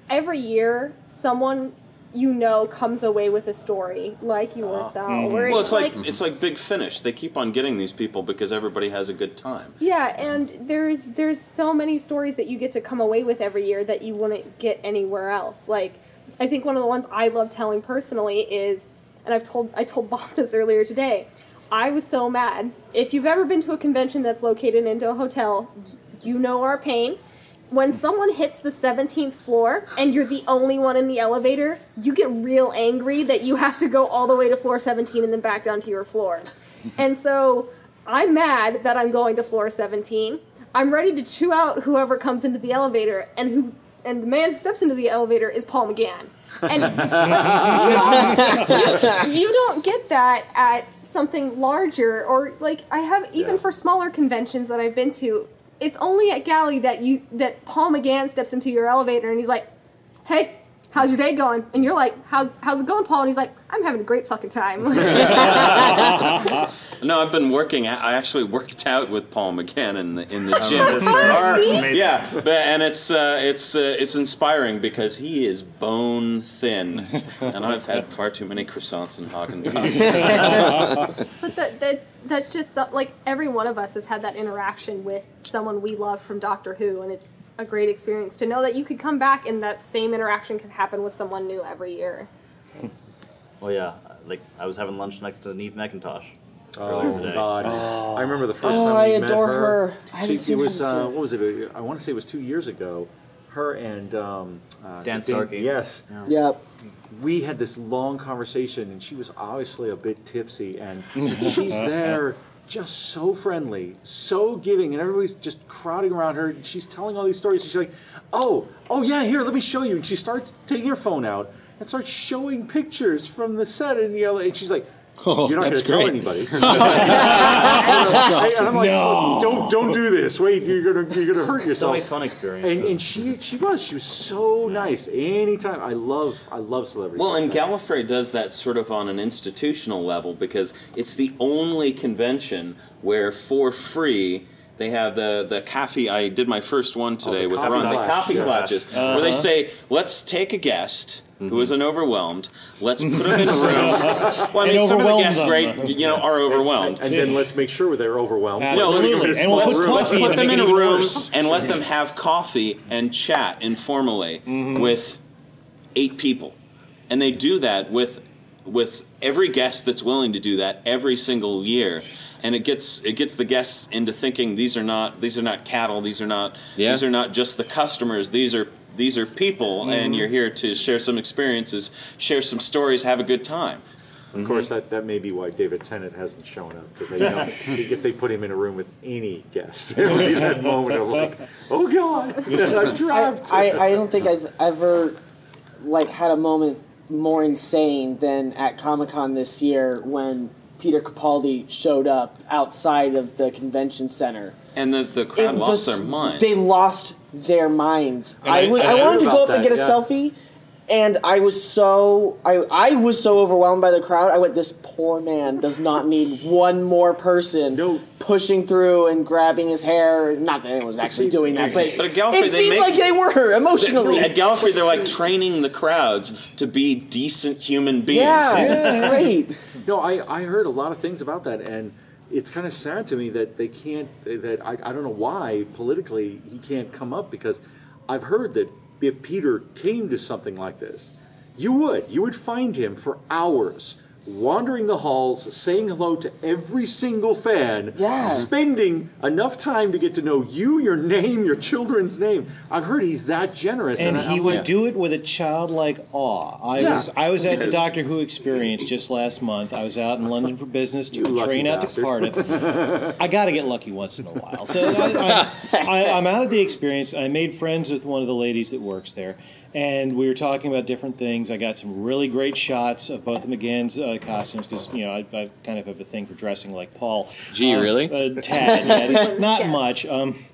Speaker 6: every year someone you know comes away with a story like you were Sal, where
Speaker 2: Well,
Speaker 6: it's,
Speaker 2: it's like, it's like Big Finish. They keep on getting these people because everybody has a good time.
Speaker 6: yeah, and there's there's so many stories that you get to come away with every year that you wouldn't get anywhere else. Like I think one of the ones I love telling personally is, and I've told I told Bob this earlier today. I was so mad. If you've ever been to a convention that's located into a hotel, you know our pain. When someone hits the 17th floor and you're the only one in the elevator, you get real angry that you have to go all the way to floor 17 and then back down to your floor. And so I'm mad that I'm going to floor 17. I'm ready to chew out whoever comes into the elevator and who and the man who steps into the elevator is Paul McGann. And you, you don't get that at something larger, or like I have even
Speaker 7: Yeah.
Speaker 6: for smaller conventions that I've been to. It's only at Galley that you that Paul McGann steps into your elevator and he's like, "Hey, how's your day going?" And you're like, "How's how's it going, Paul?" And he's like, "I'm having a great fucking time."
Speaker 2: No, I've been working. I actually worked out with Paul McGann in the in the gym.
Speaker 8: That's
Speaker 6: See?
Speaker 8: amazing.
Speaker 2: Yeah, but and it's uh, it's uh, it's inspiring because he is bone thin, and I've had far too many croissants and Haagen Dazs.
Speaker 6: But that, that that's just like every one of us has had that interaction with someone we love from Doctor Who, and it's a great experience to know that you could come back and that same interaction could happen with someone new every year.
Speaker 8: Well, yeah. Like I was having lunch next to Neve McIntosh
Speaker 7: Oh
Speaker 8: earlier today.
Speaker 7: God! I remember the first
Speaker 5: Oh,
Speaker 7: time
Speaker 5: I
Speaker 7: we met
Speaker 5: adore
Speaker 7: her.
Speaker 5: her. I haven't
Speaker 7: She,
Speaker 5: seen
Speaker 7: it
Speaker 5: her
Speaker 7: was uh, what was it? I want to say it was two years ago. Her and um, uh,
Speaker 8: Dan
Speaker 7: is it
Speaker 8: Starkey.
Speaker 7: Yes,
Speaker 5: Yep.
Speaker 7: we had this long conversation, and she was obviously a bit tipsy, and she's there. Just so friendly, so giving, and everybody's just crowding around her. and She's telling all these stories. And she's like, "Oh, oh yeah, here, let me show you." And she starts taking her phone out and starts showing pictures from the set, and you know, and she's like,
Speaker 3: Oh,
Speaker 7: "You're not going to tell
Speaker 3: great.
Speaker 7: anybody." and I'm like, "Don't, don't do this. Wait, you're gonna, you're gonna hurt
Speaker 8: So
Speaker 7: yourself."
Speaker 8: many fun experiences.
Speaker 7: and, and she, she was, she was so nice. Anytime, I love, I love celebrities.
Speaker 2: Well,
Speaker 7: like
Speaker 2: and
Speaker 7: that.
Speaker 2: Gallifrey does that sort of on an institutional level because it's the only convention where, for free, they have the the coffee. I did my first one today
Speaker 7: the
Speaker 2: with Ron. The coffee
Speaker 7: yeah.
Speaker 2: clutches, where they say, "Let's take a guest." Who isn't overwhelmed? Let's put them in a room. Well, I
Speaker 4: And
Speaker 2: mean, some of the guests,
Speaker 4: them.
Speaker 2: great, you know, are overwhelmed.
Speaker 7: And then let's make sure they're overwhelmed.
Speaker 4: Absolutely.
Speaker 2: No, let's,
Speaker 7: Let's
Speaker 2: let's,
Speaker 4: And we'll
Speaker 2: let's,
Speaker 4: put
Speaker 2: let's put them in a room
Speaker 4: worse.
Speaker 2: and let them have coffee and chat informally with eight people, and they do that with with every guest that's willing to do that every single year. And it gets it gets the guests into thinking these are not these are not cattle these are not
Speaker 1: Yeah.
Speaker 2: these are not just the customers these are these are people and mm-hmm. you're here to share some experiences share some stories have a good time
Speaker 7: Of course, that, that may be why David Tennant hasn't shown up because they know if they put him in a room with any guest, there will be that moment of like, oh God, I'm
Speaker 5: I,
Speaker 7: trapped.
Speaker 5: I, I don't think I've ever like had a moment more insane than at Comic Con this year when Peter Capaldi showed up outside of the convention center.
Speaker 2: and the, the crowd
Speaker 5: It
Speaker 2: lost
Speaker 5: was-
Speaker 2: their minds
Speaker 5: They lost their minds. I,
Speaker 3: I-
Speaker 5: I,
Speaker 3: I
Speaker 5: wanted to go
Speaker 7: about
Speaker 5: up and
Speaker 7: that,
Speaker 5: get a
Speaker 7: yeah.
Speaker 5: selfie, and I was so I I was so overwhelmed by the crowd. I went, this poor man does not need one more person
Speaker 7: No.
Speaker 5: pushing through and grabbing his hair. Not that anyone was actually
Speaker 7: see,
Speaker 5: doing that, but,
Speaker 2: But at Gallifrey,
Speaker 5: it
Speaker 2: they
Speaker 5: seemed
Speaker 2: make-
Speaker 5: like they were emotionally.
Speaker 2: At Gallifrey, they're like training the crowds to be decent human beings.
Speaker 5: yeah, it's great.
Speaker 7: No, I, I heard a lot of things about that, and it's kind of sad to me that they can't. That I, I don't know why politically he can't come up because I've heard that if Peter came to something like this, you would you would find him for hours. Wandering the halls, saying hello to every single fan,
Speaker 5: Yeah.
Speaker 7: spending enough time to get to know you, your name, your children's name. I've heard he's that generous,
Speaker 4: and
Speaker 7: I-
Speaker 4: he
Speaker 7: I'm
Speaker 4: would
Speaker 7: like,
Speaker 4: do it with a childlike awe. I
Speaker 7: Yeah.
Speaker 4: was I was at the Doctor Who experience just last month. I was out in London for business to
Speaker 7: You lucky
Speaker 4: train out to. Cardiff. I got to get lucky once in a while. So I, I, I, I'm out of the experience. I made friends with one of the ladies that works there. And we were talking about different things. I got some really great shots of both of McGann's uh, costumes because you know I, I kind of have a thing for dressing like Paul.
Speaker 1: Gee,
Speaker 4: Uh,
Speaker 1: really?
Speaker 4: A tad, yeah, not
Speaker 6: Yes.
Speaker 4: much. Um,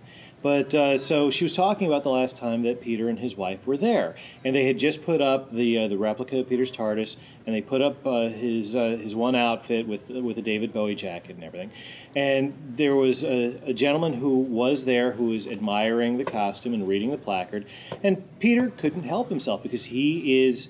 Speaker 4: but uh, so she was talking about the last time that Peter and his wife were there, and they had just put up the uh, the replica of Peter's TARDIS, and they put up uh, his uh, his one outfit with with a David Bowie jacket and everything. And there was a, a gentleman who was there who was admiring the costume and reading the placard, and Peter couldn't help himself because he is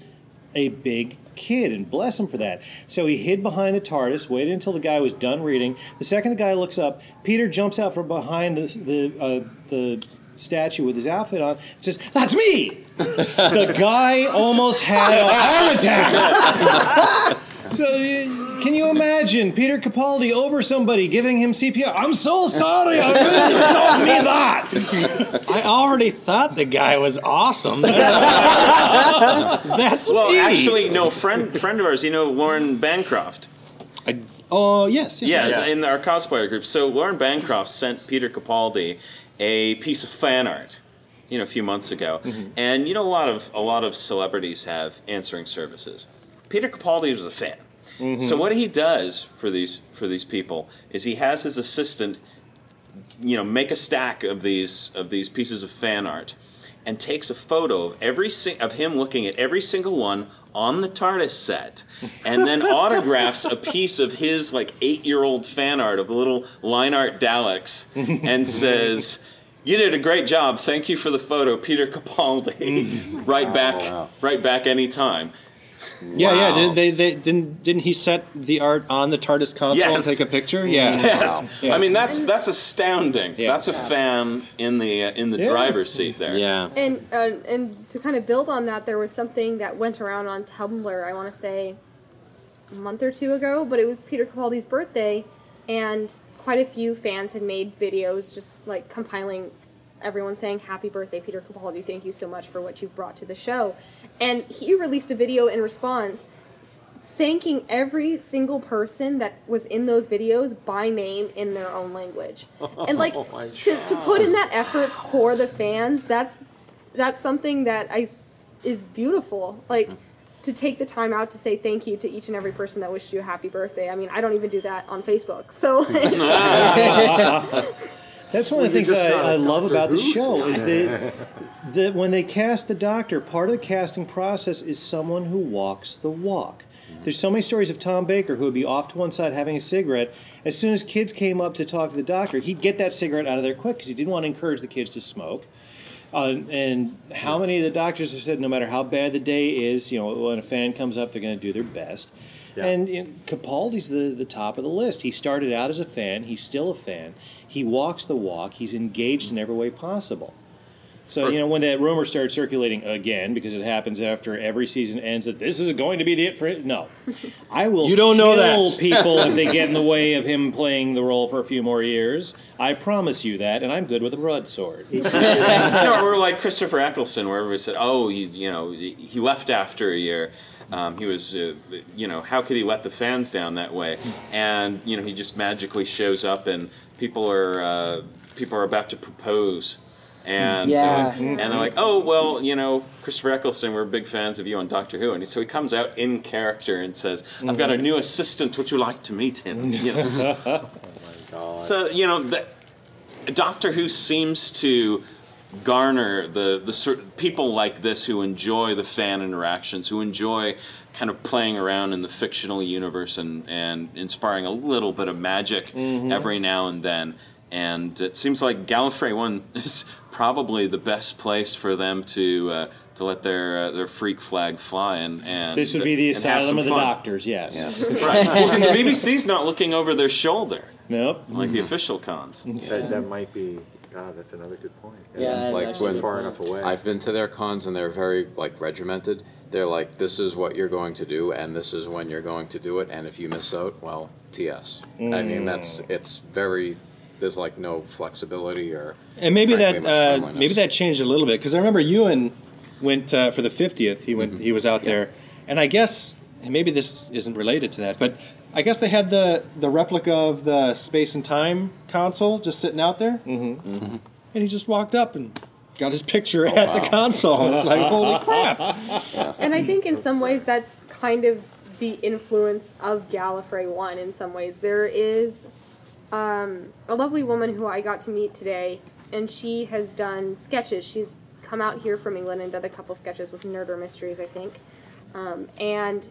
Speaker 4: a big kid, and bless him for that. So he hid behind the TARDIS, waited until the guy was done reading. The second the guy looks up, Peter jumps out from behind the the, uh, the statue with his outfit on, and says, "That's me." the guy almost had a heart attack. So, uh, can you imagine Peter Capaldi over somebody giving him CPR? I'm so sorry, I really don't mean that.
Speaker 3: I already thought the guy was awesome. That's
Speaker 2: Well,
Speaker 3: me.
Speaker 2: actually, no. Friend friend of ours, you know, Lauren Bancroft.
Speaker 3: I, oh yes, yes,
Speaker 2: Yeah,
Speaker 3: yes.
Speaker 2: in our cosplayer group. So Lauren Bancroft sent Peter Capaldi a piece of fan art you know, a few months ago, and you know, a lot of a lot of celebrities have answering services. Peter Capaldi was a fan. Mm-hmm. So what he does for these for these people is he has his assistant, you know, make a stack of these of these pieces of fan art, and takes a photo of every of him looking at every single one on the TARDIS set, and then autographs a piece of his like eight year old fan art of the little line art Daleks, and says. You did a great job. Thank you for the photo, Peter Capaldi. Mm-hmm. right back,
Speaker 10: wow.
Speaker 2: right back anytime.
Speaker 3: Yeah, yeah.
Speaker 2: Wow.
Speaker 3: Did they, they didn't didn't he set the art on the TARDIS console
Speaker 2: Yes.
Speaker 3: and take a picture? Yeah.
Speaker 2: Yes,
Speaker 3: Yeah.
Speaker 2: I mean that's that's astounding.
Speaker 3: Yeah.
Speaker 2: That's a fan in the uh, in the
Speaker 4: Yeah.
Speaker 2: driver's seat there.
Speaker 1: Yeah.
Speaker 6: And uh, and to kind of build on that, there was something that went around on Tumblr. I want to say a month or two ago, but it was Peter Capaldi's birthday, and quite a few fans had made videos just like compiling everyone saying happy birthday peter capaldi thank you so much for what you've brought to the show. And he released a video in response thanking every single person that was in those videos by name in their own language. And like oh to, to put in that effort for the fans that's that's something that i is beautiful. Like to take the time out to say thank you to each and every person that wished you a happy birthday. I mean i don't even do that on facebook so
Speaker 4: That's one of the things
Speaker 7: just
Speaker 4: that
Speaker 7: not
Speaker 4: I, I love about the show is that, that when they cast the Doctor, part of the casting process is someone who walks the walk. There's so many stories of Tom Baker who would be off to one side having a cigarette. As soon as kids came up to talk to the doctor, he'd get that cigarette out of there quick because he didn't want to encourage the kids to smoke. Uh, and how many of the doctors have said, no matter how bad the day is, you know, when a fan comes up, they're going to do their best.
Speaker 7: Yeah.
Speaker 4: And you know, Capaldi's the, the top of the list. He started out as a fan. He's still a fan. He walks the walk. He's engaged in every way possible. So you know when that rumor started circulating again, because it happens after every season ends, that this is going to be the it for it. No, I will.
Speaker 3: You don't know
Speaker 4: kill
Speaker 3: that.
Speaker 4: people if they get in the way of him playing the role for a few more years. I promise you that, and I'm good with a broadsword.
Speaker 2: you know, or like Christopher Eccleston, where everybody said, "Oh, he, you know, he he left after a year. Um, he was, uh, you know, how could he let the fans down that way?" And you know, he just magically shows up, and people are uh, people are about to propose. And,
Speaker 5: Yeah.
Speaker 2: they're mm-hmm. like, and they're like, oh well, you know, Christopher Eccleston, we're big fans of you on Doctor Who, and so he comes out in character and says, "I've got a mm-hmm. new assistant. Would you like to meet him?" Mm-hmm. You know? Oh so you know, the, Doctor Who seems to garner the the sort people like this who enjoy the fan interactions, who enjoy kind of playing around in the fictional universe and and inspiring a little bit of magic every now and then. And it seems like Gallifrey One is probably the best place for them to uh, to let their uh, their freak flag fly and and
Speaker 4: This would be the asylum of the
Speaker 2: fun.
Speaker 4: doctors. Yes.
Speaker 2: right? Because the BBC's not looking over their shoulder
Speaker 4: Nope.
Speaker 2: like the official cons.
Speaker 7: That, that might be. God, that's another good point.
Speaker 5: Yeah, that's
Speaker 10: Like
Speaker 5: actually
Speaker 10: when-
Speaker 7: far enough away.
Speaker 10: I've been to their cons and they're very like regimented. They're like, this is what you're going to do, and this is when you're going to do it. And if you miss out, well, TS. I mean, that's it's very. There's like no flexibility or.
Speaker 3: And maybe
Speaker 10: frankly,
Speaker 3: that uh,
Speaker 10: friendliness.
Speaker 3: maybe that changed a little bit because I remember Ewan went uh, for the fiftieth. He went. He was out there, and I guess and maybe this isn't related to that, but I guess they had the the replica of the space and time console just sitting out there, mm-hmm. and he just walked up and got his picture at the console. It's like holy crap!
Speaker 6: And I think in some ways that's kind of the influence of Gallifrey One. In some ways, there is um, a lovely woman who I got to meet today, and she has done sketches. She's come out here from England and done a couple sketches with Nerder Mysteries, I think, um, and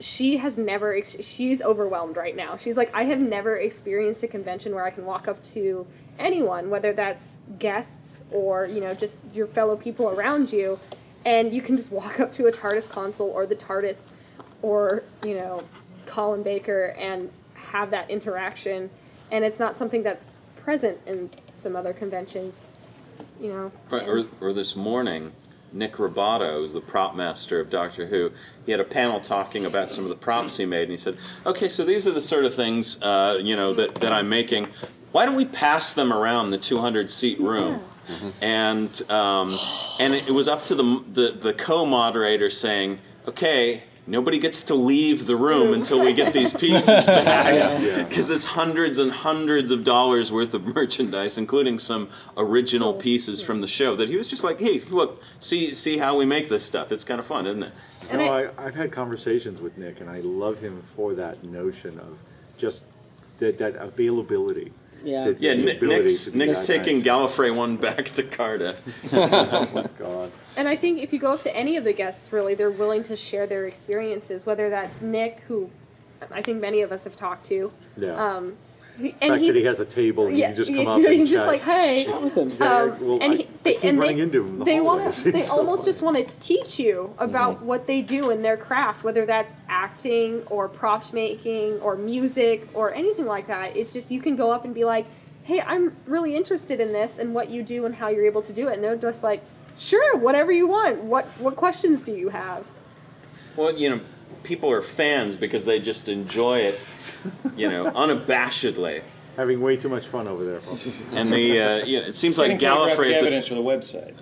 Speaker 6: she has never ex- she's overwhelmed right now. She's like i have never experienced a convention where i can walk up to anyone whether that's guests or you know just your fellow people around you and you can just walk up to a tardis console or the tardis or you know colin baker and have that interaction. And it's not something that's present in some other conventions you know?
Speaker 2: Right, or, or this morning, Nick Robatto, who's the prop master of Doctor Who, he had a panel talking about some of the props he made, and he said, "Okay, so these are the sort of things uh, you know that, that I'm making. Why don't we pass them around the 200 seat room?" And um, and it was up to the the, the co-moderator saying, "Okay." Nobody gets to leave the room until we get these pieces back
Speaker 7: Yeah.
Speaker 2: because it's hundreds and hundreds of dollars worth of merchandise, including some original pieces from the show. That he was just like, "Hey, look, see see how we make this stuff. It's kind of fun, isn't it?"
Speaker 7: You know,
Speaker 6: I-
Speaker 7: I, I've had conversations with Nick, and I love him for that notion of just that, that availability.
Speaker 5: Yeah.
Speaker 7: to-
Speaker 2: Yeah,
Speaker 7: the
Speaker 2: Nick,
Speaker 7: ability
Speaker 2: Nick's,
Speaker 7: to be
Speaker 2: Nick's
Speaker 7: that
Speaker 2: taking
Speaker 7: nice.
Speaker 2: Gallifrey one back to Cardiff.
Speaker 7: Oh my god.
Speaker 6: And I think if you go up to any of the guests, really, they're willing to share their experiences. Whether that's Nick, who I think many of us have talked to,
Speaker 7: Yeah.
Speaker 6: um, he-
Speaker 7: the
Speaker 6: and
Speaker 7: fact
Speaker 6: he's
Speaker 7: that he has a table and you
Speaker 6: yeah,
Speaker 7: can just come up
Speaker 6: he's
Speaker 7: and
Speaker 6: just
Speaker 7: chat.
Speaker 6: like, hey,
Speaker 5: Chat with him.
Speaker 6: Um,
Speaker 7: well,
Speaker 6: and
Speaker 7: I-
Speaker 6: he,
Speaker 7: I
Speaker 6: they,
Speaker 7: keep
Speaker 6: and
Speaker 7: running
Speaker 6: they,
Speaker 7: into him in the
Speaker 6: they want
Speaker 7: hallways.
Speaker 6: to, they
Speaker 7: It's so
Speaker 6: almost
Speaker 7: funny.
Speaker 6: just want to teach you about
Speaker 7: Mm-hmm.
Speaker 6: what they do in their craft, whether that's acting or props making or music or anything like that. It's just you can go up and be like, hey, I'm really interested in this and what you do and how you're able to do it, and they're just like, sure, whatever you want. What what questions do you have?
Speaker 2: Well, you know, people are fans because they just enjoy it, you know, unabashedly.
Speaker 7: Having way too much fun over there. folks.
Speaker 2: And the uh, you know, it seems like
Speaker 4: Getting
Speaker 2: Gallifrey is the,
Speaker 4: evidence for the website.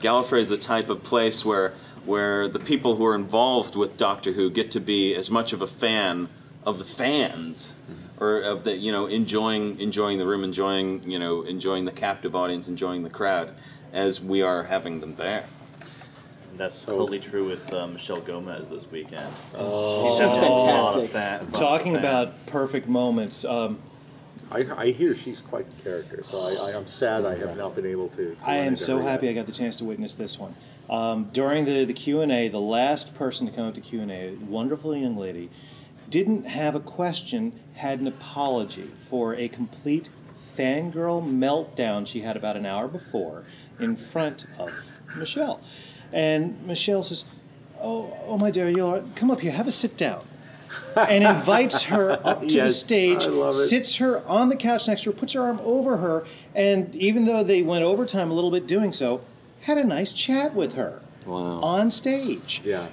Speaker 2: Gallifrey is the type of place where where the people who are involved with Doctor Who get to be as much of a fan of the fans or of the you know enjoying enjoying the room enjoying you know enjoying the captive audience enjoying the crowd as we are having them there
Speaker 8: That's totally true with uh, Michelle Gomez this weekend.
Speaker 5: Oh,
Speaker 8: She's
Speaker 5: she's
Speaker 8: having a lot of
Speaker 5: fantastic.
Speaker 8: fan-
Speaker 4: Talking
Speaker 8: fans.
Speaker 4: about perfect moments. Um,
Speaker 7: I, I hear she's quite the character, so I, I am sad I have not been able to. to
Speaker 4: I
Speaker 7: run
Speaker 4: am
Speaker 7: into
Speaker 4: so
Speaker 7: her
Speaker 4: happy I got the chance to witness this one. Um, during the, the Q&A, the last person to come up to Q&A, a wonderful young lady, didn't have a question, had an apology for a complete fangirl meltdown she had about an hour before in front of Michelle. And Michelle says, oh, oh my dear, you're, come up here, have a sit down. and invites her up to the stage,
Speaker 7: I love it.
Speaker 4: sits her on the couch next to her, puts her arm over her, and even though they went overtime a little bit doing so, had a nice chat with her
Speaker 1: Wow.
Speaker 4: on stage.
Speaker 7: Yeah.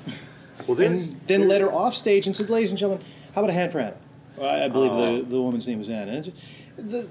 Speaker 7: Well,
Speaker 4: And then
Speaker 7: there-
Speaker 4: led her off stage and said, "Ladies and gentlemen, how about a hand for Anna?" Well, I believe
Speaker 7: Oh.
Speaker 4: the, the woman's name was Anna. The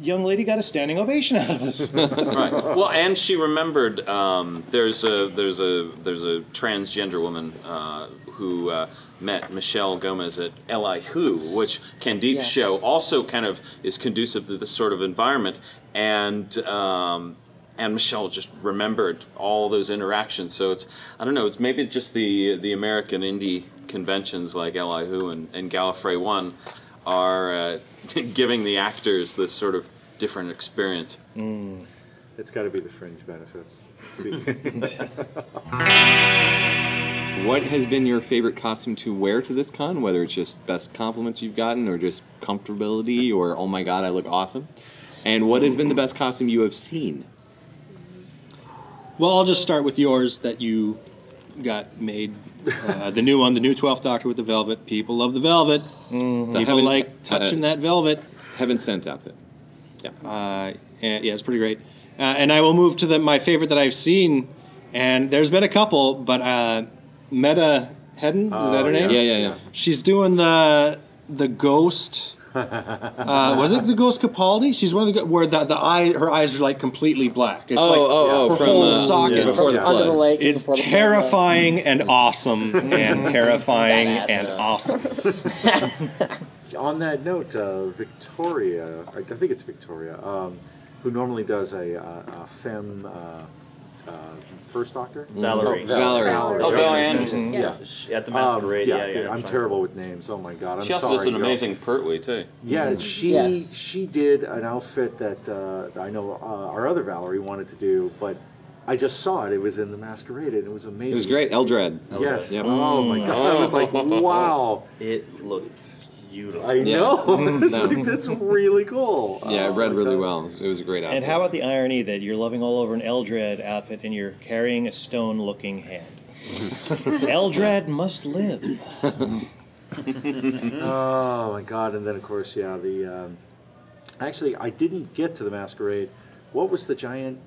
Speaker 4: young lady got a standing ovation out of us.
Speaker 2: right. Well, and she remembered um, there's a there's a there's a transgender woman uh, who uh, met Michelle Gomez at LI Who, which Candipe's
Speaker 5: Yes.
Speaker 2: show also kind of is conducive to this sort of environment, and. Um, and Michelle just remembered all those interactions. So it's I don't know. It's maybe just the the American indie conventions like LI Who and, and Gallifrey One are uh, giving the actors this sort of different experience.
Speaker 7: It's got to be the fringe benefits.
Speaker 1: What has been your favorite costume to wear to this con? Whether it's just best compliments you've gotten, or just comfortability, or oh my god, I look awesome. And what has been the best costume you have seen?
Speaker 3: Well, I'll just start with yours that you got made. Uh, the new one, the new 12th Doctor with the velvet. People love the velvet. People
Speaker 1: heaven-
Speaker 3: like touching
Speaker 1: uh,
Speaker 3: that velvet.
Speaker 1: Heaven sent outfit.
Speaker 3: Uh, and, yeah, it's pretty great. Uh, and I will move to the my favorite that I've seen, and there's been a couple, but uh, Meta Hedden is that her
Speaker 7: Oh,
Speaker 3: name?
Speaker 1: Yeah, yeah, yeah.
Speaker 3: She's doing the the ghost. Uh, was it the ghost Capaldi? She's one of the where the, the eye her eyes are like completely black. It's
Speaker 1: Oh,
Speaker 3: like
Speaker 1: oh, oh,
Speaker 3: her
Speaker 1: from
Speaker 3: whole
Speaker 1: uh,
Speaker 3: socket
Speaker 1: before the
Speaker 7: Yeah.
Speaker 5: Under the lake.
Speaker 3: is
Speaker 5: before the flood,
Speaker 3: terrifying and awesome and terrifying and awesome.
Speaker 7: On that note, uh, Victoria, I I think it's Victoria, um, who normally does a, uh, a femme uh, uh, first doctor.
Speaker 8: Valerie.
Speaker 10: Oh,
Speaker 1: Valerie.
Speaker 7: Valerie.
Speaker 2: Oh,
Speaker 7: okay.
Speaker 2: Valerie Anderson.
Speaker 9: Yeah.
Speaker 10: Yeah.
Speaker 8: She- At the
Speaker 7: Um,
Speaker 8: masquerade.
Speaker 7: yeah,
Speaker 8: yeah, yeah.
Speaker 7: I'm
Speaker 8: sorry.
Speaker 7: terrible with names. Oh my god, I'm
Speaker 2: She also
Speaker 7: sorry.
Speaker 2: does an
Speaker 7: Joe.
Speaker 2: amazing Pertwee too.
Speaker 7: Yeah, she
Speaker 5: Yes.
Speaker 7: she did an outfit that uh, I know uh, our other Valerie wanted to do, but I just saw it. It was in the masquerade, and it was amazing.
Speaker 1: It was great. Eldrad.
Speaker 7: Yes.
Speaker 1: Yep.
Speaker 7: Oh my god, I was like, wow.
Speaker 8: It looked beautiful.
Speaker 7: I
Speaker 1: Yeah.
Speaker 7: know.
Speaker 1: Mm,
Speaker 7: It's
Speaker 1: no.
Speaker 7: like, that's really cool.
Speaker 1: Yeah, it
Speaker 7: Oh
Speaker 1: read
Speaker 7: my
Speaker 1: really
Speaker 7: God.
Speaker 1: well. It was, it was a great outfit.
Speaker 4: and how about the irony that you're loving all over an Eldrad outfit and you're carrying a stone-looking hand? Eldrad must live.
Speaker 7: Oh my god! And then of course, yeah, the um, actually I didn't get to the masquerade. What was the giant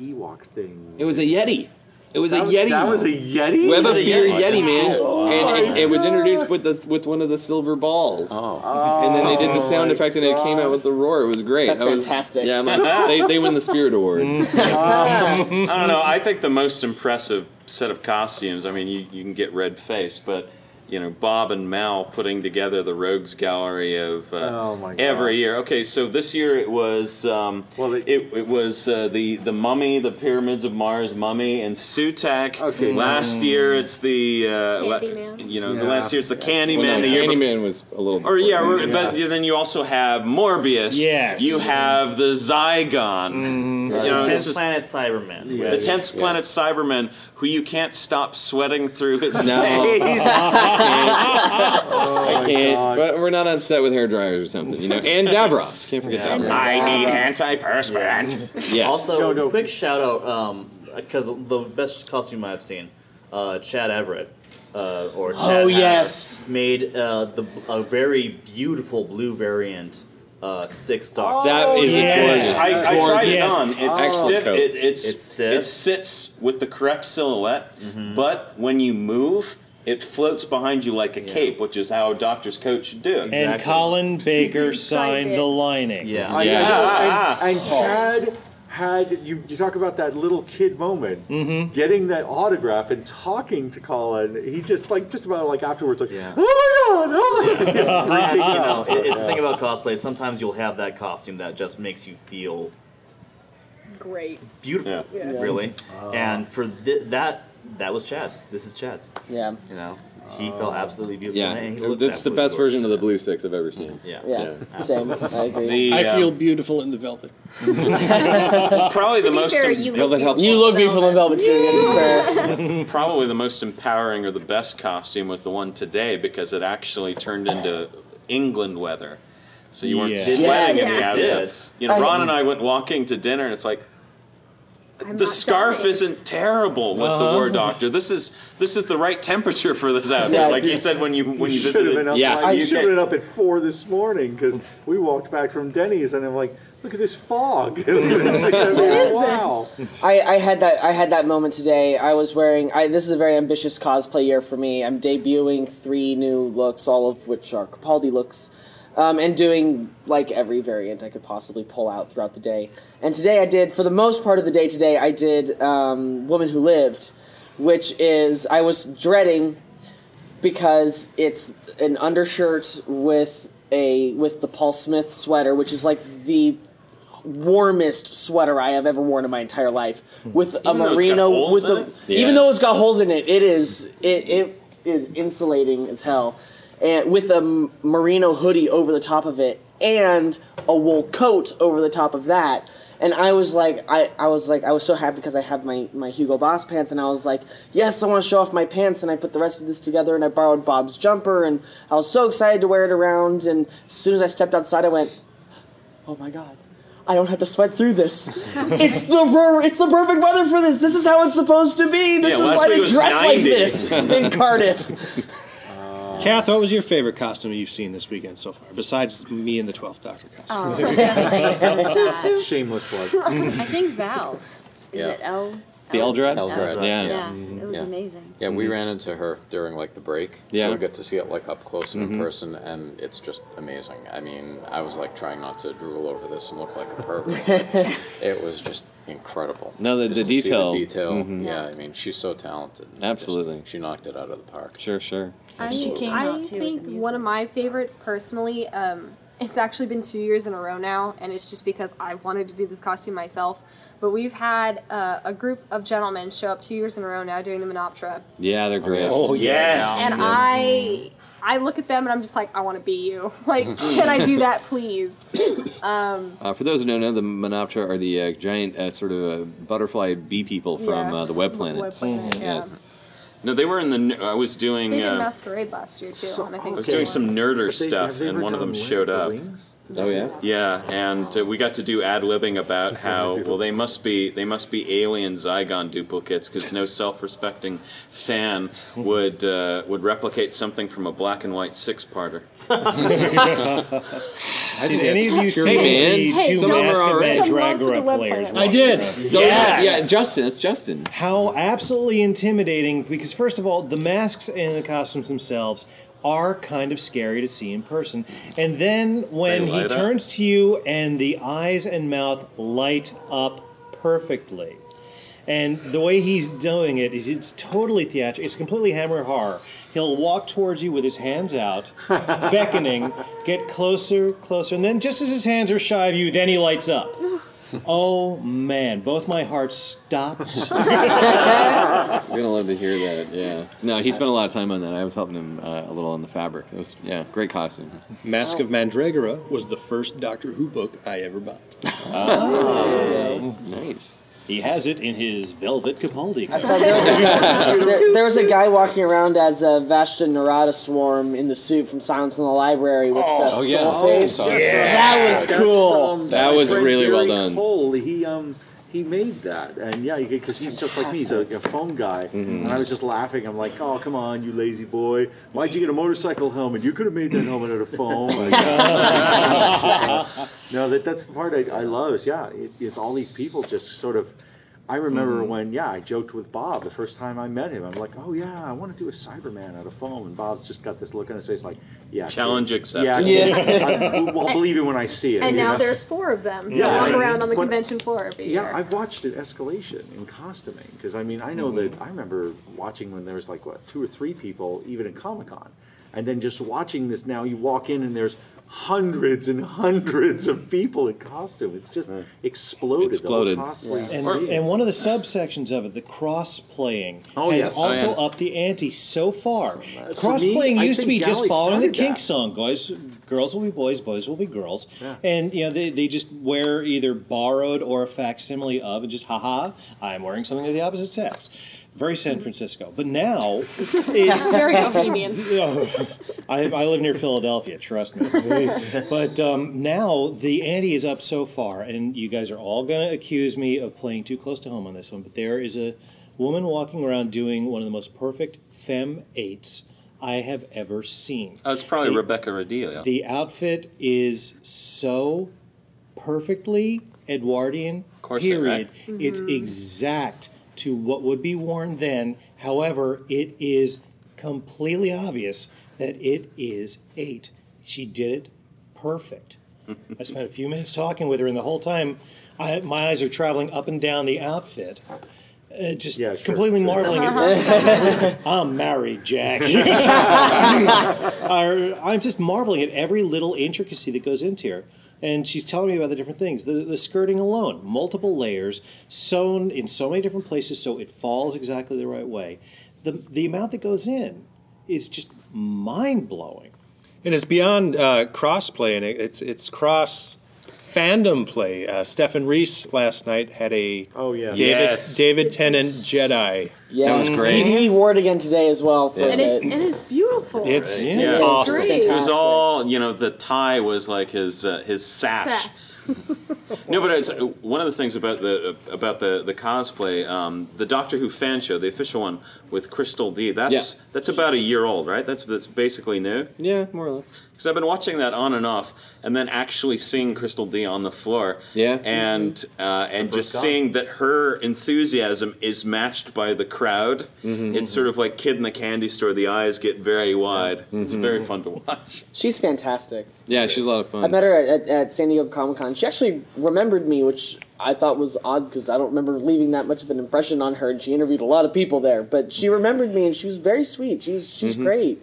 Speaker 7: Ewok thing?
Speaker 1: It was a Yeti. It was
Speaker 7: That
Speaker 1: a
Speaker 7: was-
Speaker 1: Yeti.
Speaker 7: that was a Yeti?
Speaker 1: Web of
Speaker 8: a
Speaker 1: Fear
Speaker 8: Yeti?
Speaker 1: Oh Yeti, man.
Speaker 10: Oh,
Speaker 1: and it, it was introduced with the with one of the silver balls.
Speaker 10: Oh.
Speaker 1: And then they did the
Speaker 7: Oh
Speaker 1: sound
Speaker 7: my
Speaker 1: effect, and it came out with the roar. It was great.
Speaker 5: That's
Speaker 1: That was-
Speaker 5: fantastic.
Speaker 1: Yeah, I'm like, they, they win the Spirit Award. Mm. Ah.
Speaker 2: I don't know. I think the most impressive set of costumes. I mean, you, you can get red face, but you know, Bob and Mal putting together the Rogues Gallery of uh,
Speaker 7: Oh, my God.
Speaker 2: every year. Okay, so this year it was um,
Speaker 7: Well, they-
Speaker 2: it, it was uh, the the Mummy, the Pyramids of Mars Mummy, and Sutekh.
Speaker 7: Okay.
Speaker 2: Last year it's the uh, la-
Speaker 6: Kandyman.
Speaker 2: you know the
Speaker 7: Yeah.
Speaker 2: last year it's the Kandyman.
Speaker 1: Well, no,
Speaker 2: the year before-
Speaker 1: Kandyman was a little.
Speaker 2: or yeah,
Speaker 1: before.
Speaker 2: or- but then you also have Morbius.
Speaker 4: Yes.
Speaker 2: You have the Zygon. You know,
Speaker 8: the tenth
Speaker 2: just-
Speaker 8: planet Cyberman.
Speaker 7: Yeah.
Speaker 2: the tenth planet Cyberman, who you can't stop sweating through his
Speaker 1: No.
Speaker 2: face.
Speaker 1: I can't.
Speaker 7: God.
Speaker 1: But we're not on set with hair dryers or something, you know. And Davros. Can't forget
Speaker 8: Yeah.
Speaker 1: Davros.
Speaker 2: I need antiperspirant.
Speaker 1: Yes.
Speaker 8: Also,
Speaker 7: No, no.
Speaker 8: quick shout out because the best costume I've seen, uh, Chad Everett. Uh, or Chad
Speaker 5: Oh,
Speaker 8: Everett
Speaker 5: yes.
Speaker 8: made uh, the a very beautiful blue variant, uh, six star.
Speaker 1: that is
Speaker 4: yes.
Speaker 1: gorgeous.
Speaker 2: I, I tried it on. It's
Speaker 1: Excellent
Speaker 2: stiff. It, it's
Speaker 8: It's stiff.
Speaker 2: It sits with the correct silhouette, but when you move, it floats behind you like a cape, which is how a doctor's coat should do.
Speaker 4: And Colin Baker
Speaker 6: Signed
Speaker 4: signed the lining.
Speaker 8: yeah.
Speaker 7: I
Speaker 1: Yeah.
Speaker 7: know,
Speaker 2: Ah,
Speaker 7: and, and Chad had you. You talk about that little kid moment,
Speaker 1: Mm-hmm.
Speaker 7: getting that autograph and talking to Colin. He just like just about like afterwards, like,
Speaker 8: Yeah.
Speaker 7: oh my god, oh my god, freaking
Speaker 8: you know,
Speaker 7: out.
Speaker 8: it, it's the thing about cosplay. Sometimes you'll have that costume that just makes you feel
Speaker 6: Great.
Speaker 8: beautiful,
Speaker 2: Yeah.
Speaker 6: Yeah.
Speaker 8: really. and for th- that, that was Chad's. This is Chad's.
Speaker 5: Yeah.
Speaker 8: You know, he felt absolutely beautiful.
Speaker 1: Yeah.
Speaker 8: and he looks
Speaker 1: That's the
Speaker 8: absolutely
Speaker 1: best version of the
Speaker 8: gorgeous.
Speaker 1: blue six I've ever seen.
Speaker 8: Yeah.
Speaker 5: Yeah.
Speaker 1: Yeah.
Speaker 5: Same. I agree.
Speaker 2: The,
Speaker 11: I
Speaker 2: uh,
Speaker 11: feel beautiful in the velvet.
Speaker 2: probably the
Speaker 6: be
Speaker 2: most
Speaker 6: fair,
Speaker 2: em-
Speaker 6: you look
Speaker 1: that
Speaker 5: you look beautiful in velvet too. To be
Speaker 2: probably the most empowering or the best costume was the one today because it actually turned into England weather. So you weren't
Speaker 4: Yeah.
Speaker 2: sweating
Speaker 5: Yes.
Speaker 2: in the
Speaker 8: It
Speaker 2: outfit. You know, Ron and I went walking to dinner, and it's like
Speaker 6: I'm
Speaker 2: the scarf
Speaker 6: dying.
Speaker 2: isn't terrible with the uh-huh. war doctor. This is this is the right temperature for this outfit.
Speaker 5: Yeah.
Speaker 2: like you said when you when you,
Speaker 7: should have
Speaker 2: visited.
Speaker 7: been up.
Speaker 1: Yeah.
Speaker 7: like,
Speaker 1: I
Speaker 7: you should have been up at four this morning because we walked back from Denny's and I'm like, look at this fog. what is wow.
Speaker 5: I, I had that I had that moment today. I was wearing I this is a very ambitious cosplay year for me. I'm debuting three new looks, all of which are Capaldi looks. Um, and doing like every variant I could possibly pull out throughout the day. And today I did, for the most part of the day today, I did um, Woman Who Lived, which is I was dreading because it's an undershirt with a with the Paul Smith sweater, which is like the warmest sweater I have ever worn in my entire life, with a
Speaker 2: Even though
Speaker 5: merino with a
Speaker 2: it?
Speaker 5: even though it's got holes in it, it is it it is insulating as hell, and with a merino hoodie over the top of it and a wool coat over the top of that. And I was like, I, I was like, I was so happy because I have my, my Hugo Boss pants, and I was like, yes, I want to show off my pants, and I put the rest of this together, and I borrowed Bob's jumper, and I was so excited to wear it around, and as soon as I stepped outside, I went, oh my god. I don't have to sweat through this. it's the per- it's the perfect weather for this. This is how it's supposed to be. This
Speaker 2: Yeah,
Speaker 5: is why they dress like this in Cardiff.
Speaker 11: Kath, what was your favorite costume you've seen this weekend so far, besides me and the Twelfth Doctor costume?
Speaker 9: Oh.
Speaker 7: Shameless plug.
Speaker 9: I think Val's. Is
Speaker 10: Yeah.
Speaker 9: it L?
Speaker 1: The Eldrad?
Speaker 10: Eldrad,
Speaker 1: Yeah.
Speaker 9: Yeah, it was
Speaker 10: Yeah.
Speaker 9: amazing.
Speaker 10: Yeah, we ran into her during like the break,
Speaker 1: Yeah.
Speaker 10: so we got to see it like up close and in person, and it's just amazing. I mean, I was like trying not to drool over this and look like a pervert. it was just incredible.
Speaker 1: No, the-
Speaker 10: Just
Speaker 1: the
Speaker 10: to see
Speaker 1: detail.
Speaker 10: detail.
Speaker 1: Mhm.
Speaker 10: Yeah, I mean, she's so talented. and just-
Speaker 1: Absolutely.
Speaker 10: she knocked it out of the park.
Speaker 1: Sure, sure.
Speaker 6: I,
Speaker 10: Absolutely.
Speaker 9: came
Speaker 6: I
Speaker 9: out, too, with
Speaker 6: think
Speaker 9: the
Speaker 6: one of my favorites personally, um, it's actually been two years in a row now, and it's just because I've wanted to do this costume myself. But we've had uh, a group of gentlemen show up two years in a row now doing the Menoptra,
Speaker 1: Yeah, they're great.
Speaker 11: Oh
Speaker 2: Yes.
Speaker 6: and I. I look at them and I'm just like, I want to be you. Like, can I do that, please? Um,
Speaker 1: Uh, for those who don't know, the Menoptra are the uh, giant uh, sort of uh, butterfly bee people from
Speaker 6: Yeah.
Speaker 1: uh, the Web Planet.
Speaker 6: Web Planet, yeah.
Speaker 1: Yes.
Speaker 2: No, they were in the. I was doing.
Speaker 6: They did
Speaker 2: uh,
Speaker 6: Masquerade last year too, and I think
Speaker 2: I was
Speaker 6: they
Speaker 2: doing some nerder
Speaker 7: they-
Speaker 2: stuff, and one of them showed
Speaker 7: the
Speaker 2: up.
Speaker 7: wings?
Speaker 1: Oh yeah.
Speaker 2: Yeah, and uh, we got to do ad libbing about how well they must be they must be alien Zygon duplicates because no self-respecting fan would uh, would replicate something from a black and white six-parter.
Speaker 11: I
Speaker 4: Did any of you
Speaker 11: pure
Speaker 4: see
Speaker 1: man.
Speaker 4: the
Speaker 6: Hey,
Speaker 4: two
Speaker 6: some of them
Speaker 4: Mask
Speaker 1: are
Speaker 4: of
Speaker 1: alright.
Speaker 6: Some love for the
Speaker 4: Mandragora players?
Speaker 11: I did.
Speaker 1: Those- Yeah, Justin. It's Justin.
Speaker 4: How absolutely intimidating! Because first of all, the masks and the costumes themselves are kind of scary to see in person. And then when he
Speaker 2: up.
Speaker 4: turns to you and the eyes and mouth light up perfectly. And the way he's doing it is it's totally theatrical. It's completely hammer horror. He'll walk towards you with his hands out, beckoning, get closer, closer, and then just as his hands are shy of you, then he lights up. Oh man, both my hearts stopped.
Speaker 1: You're gonna love to hear that. Yeah. No, he spent a lot of time on that. I was helping him uh, a little on the fabric. It was yeah, great costume.
Speaker 11: Mask of Mandragora was the first Doctor Who book I ever bought.
Speaker 1: Oh, nice.
Speaker 4: He has it in his velvet Capaldi.
Speaker 5: I saw there was, a, there, there was a guy walking around as a Vashta Nerada swarm in the suit from Silence in the Library with the
Speaker 1: Oh, yeah.
Speaker 5: skull face.
Speaker 1: Oh,
Speaker 5: That was
Speaker 7: That's,
Speaker 5: cool.
Speaker 1: That
Speaker 7: my
Speaker 1: was
Speaker 7: friend
Speaker 1: really well done.
Speaker 7: Cole, he um he made that, and yeah, because he's just like me. He's a, a phone guy,
Speaker 1: Mm-hmm.
Speaker 7: and I was just laughing. I'm like, oh come on, you lazy boy! Why'd you get a motorcycle helmet? You could have made that helmet out of foam. Like, no, that that's the part I, I love. Is yeah, it, it's all these people just sort of. I remember
Speaker 1: Mm-hmm.
Speaker 7: when, yeah, I joked with Bob the first time I met him. I'm like, oh yeah, I want to do a Cyberman out of foam, and Bob's just got this look on his face, like, yeah,
Speaker 2: Challenge
Speaker 7: kid.
Speaker 2: accepted.
Speaker 7: Yeah,
Speaker 5: Yeah.
Speaker 7: I, will believe it when I see it.
Speaker 6: And now
Speaker 7: know?
Speaker 6: there's four of them.
Speaker 7: Yeah,
Speaker 6: that walk around on the
Speaker 7: but-
Speaker 6: convention floor every
Speaker 7: Yeah,
Speaker 6: year.
Speaker 7: I've watched an escalation in costuming because I mean I know that I remember watching when there was like what two or three people even at Comic Con, and then just watching this now you walk in and there's hundreds and hundreds of people in costume. It's just exploded.
Speaker 1: Exploded.
Speaker 7: The whole cosplay
Speaker 4: And,
Speaker 7: experience.
Speaker 4: and one of the subsections of it, the cross playing,
Speaker 7: Oh,
Speaker 4: has
Speaker 7: yes.
Speaker 4: also
Speaker 1: Oh, yeah.
Speaker 4: upped the ante so far.
Speaker 7: For uh,
Speaker 4: cross playing
Speaker 7: me, I
Speaker 4: used to
Speaker 7: think
Speaker 4: be just
Speaker 7: Galley
Speaker 4: following the
Speaker 7: started
Speaker 4: kink
Speaker 7: that.
Speaker 4: song. Boys, girls will be boys, boys will be girls.
Speaker 7: Yeah.
Speaker 4: And you know they, they just wear either borrowed or a facsimile of, and just haha, I'm wearing something of the opposite sex. Very San Francisco. But now it's
Speaker 6: Very bohemian.
Speaker 4: I, I live near Philadelphia, trust me. but um, now the ante is up so far, and you guys are all going to accuse me of playing too close to home on this one. But there is a woman walking around doing one of the most perfect femme eights I have ever seen.
Speaker 2: Oh, it's probably
Speaker 4: The-
Speaker 2: Rebecca Radillo.
Speaker 4: The outfit is so perfectly Edwardian.
Speaker 2: Corset,
Speaker 4: period.
Speaker 2: right?
Speaker 4: It's exact to what would be worn then. However, it is completely obvious that it is eight. She did it perfect. I spent a few minutes talking with her, and the whole time, I, my eyes are traveling up and down the outfit. Uh, just
Speaker 7: Yeah, sure,
Speaker 4: completely
Speaker 7: sure.
Speaker 4: marveling at I'm married, Jack. Are- I'm just marveling at every little intricacy that goes into here. And she's telling me about the different things. The, the skirting alone, multiple layers, sewn in so many different places so it falls exactly the right way. The, the amount that goes in is just mind blowing.
Speaker 11: And it's beyond uh, cross play, and it- it's it's cross fandom play. Uh, Stefan Reese last night had a
Speaker 7: oh yeah,
Speaker 11: David
Speaker 2: Yes.
Speaker 11: David Tennant Jedi.
Speaker 5: Yeah,
Speaker 1: was great.
Speaker 5: He, he wore it again today as well for
Speaker 6: and
Speaker 5: a
Speaker 6: it's
Speaker 5: bit.
Speaker 6: and it's beautiful.
Speaker 11: It's
Speaker 4: Yeah.
Speaker 6: It's
Speaker 11: awesome.
Speaker 6: great.
Speaker 2: It was all, you know, the tie was like his uh, his sash.
Speaker 6: Sash.
Speaker 2: No, but it's, uh, one of the things about the about the the cosplay, um, the Doctor Who fan show, the official one with Christel Dee. That's
Speaker 1: Yeah.
Speaker 2: that's about a year old, right? That's that's basically new.
Speaker 1: Yeah, more or less.
Speaker 2: Because I've been watching that on and off, and then actually seeing Christel Dee on the floor.
Speaker 1: Yeah.
Speaker 2: And uh, and just
Speaker 7: time.
Speaker 2: seeing that her enthusiasm is matched by the crowd.
Speaker 1: Mm-hmm.
Speaker 2: It's sort of like kid in the candy store. The eyes get very wide. It's
Speaker 1: Mm-hmm.
Speaker 2: very fun to watch.
Speaker 5: She's fantastic.
Speaker 1: Yeah, she's a lot of fun.
Speaker 5: I met her at, at, at San Diego Comic Con. She actually remembered me, which I thought was odd because I don't remember leaving that much of an impression on her. And she interviewed a lot of people there, but she remembered me, and she was very sweet. She was she's great.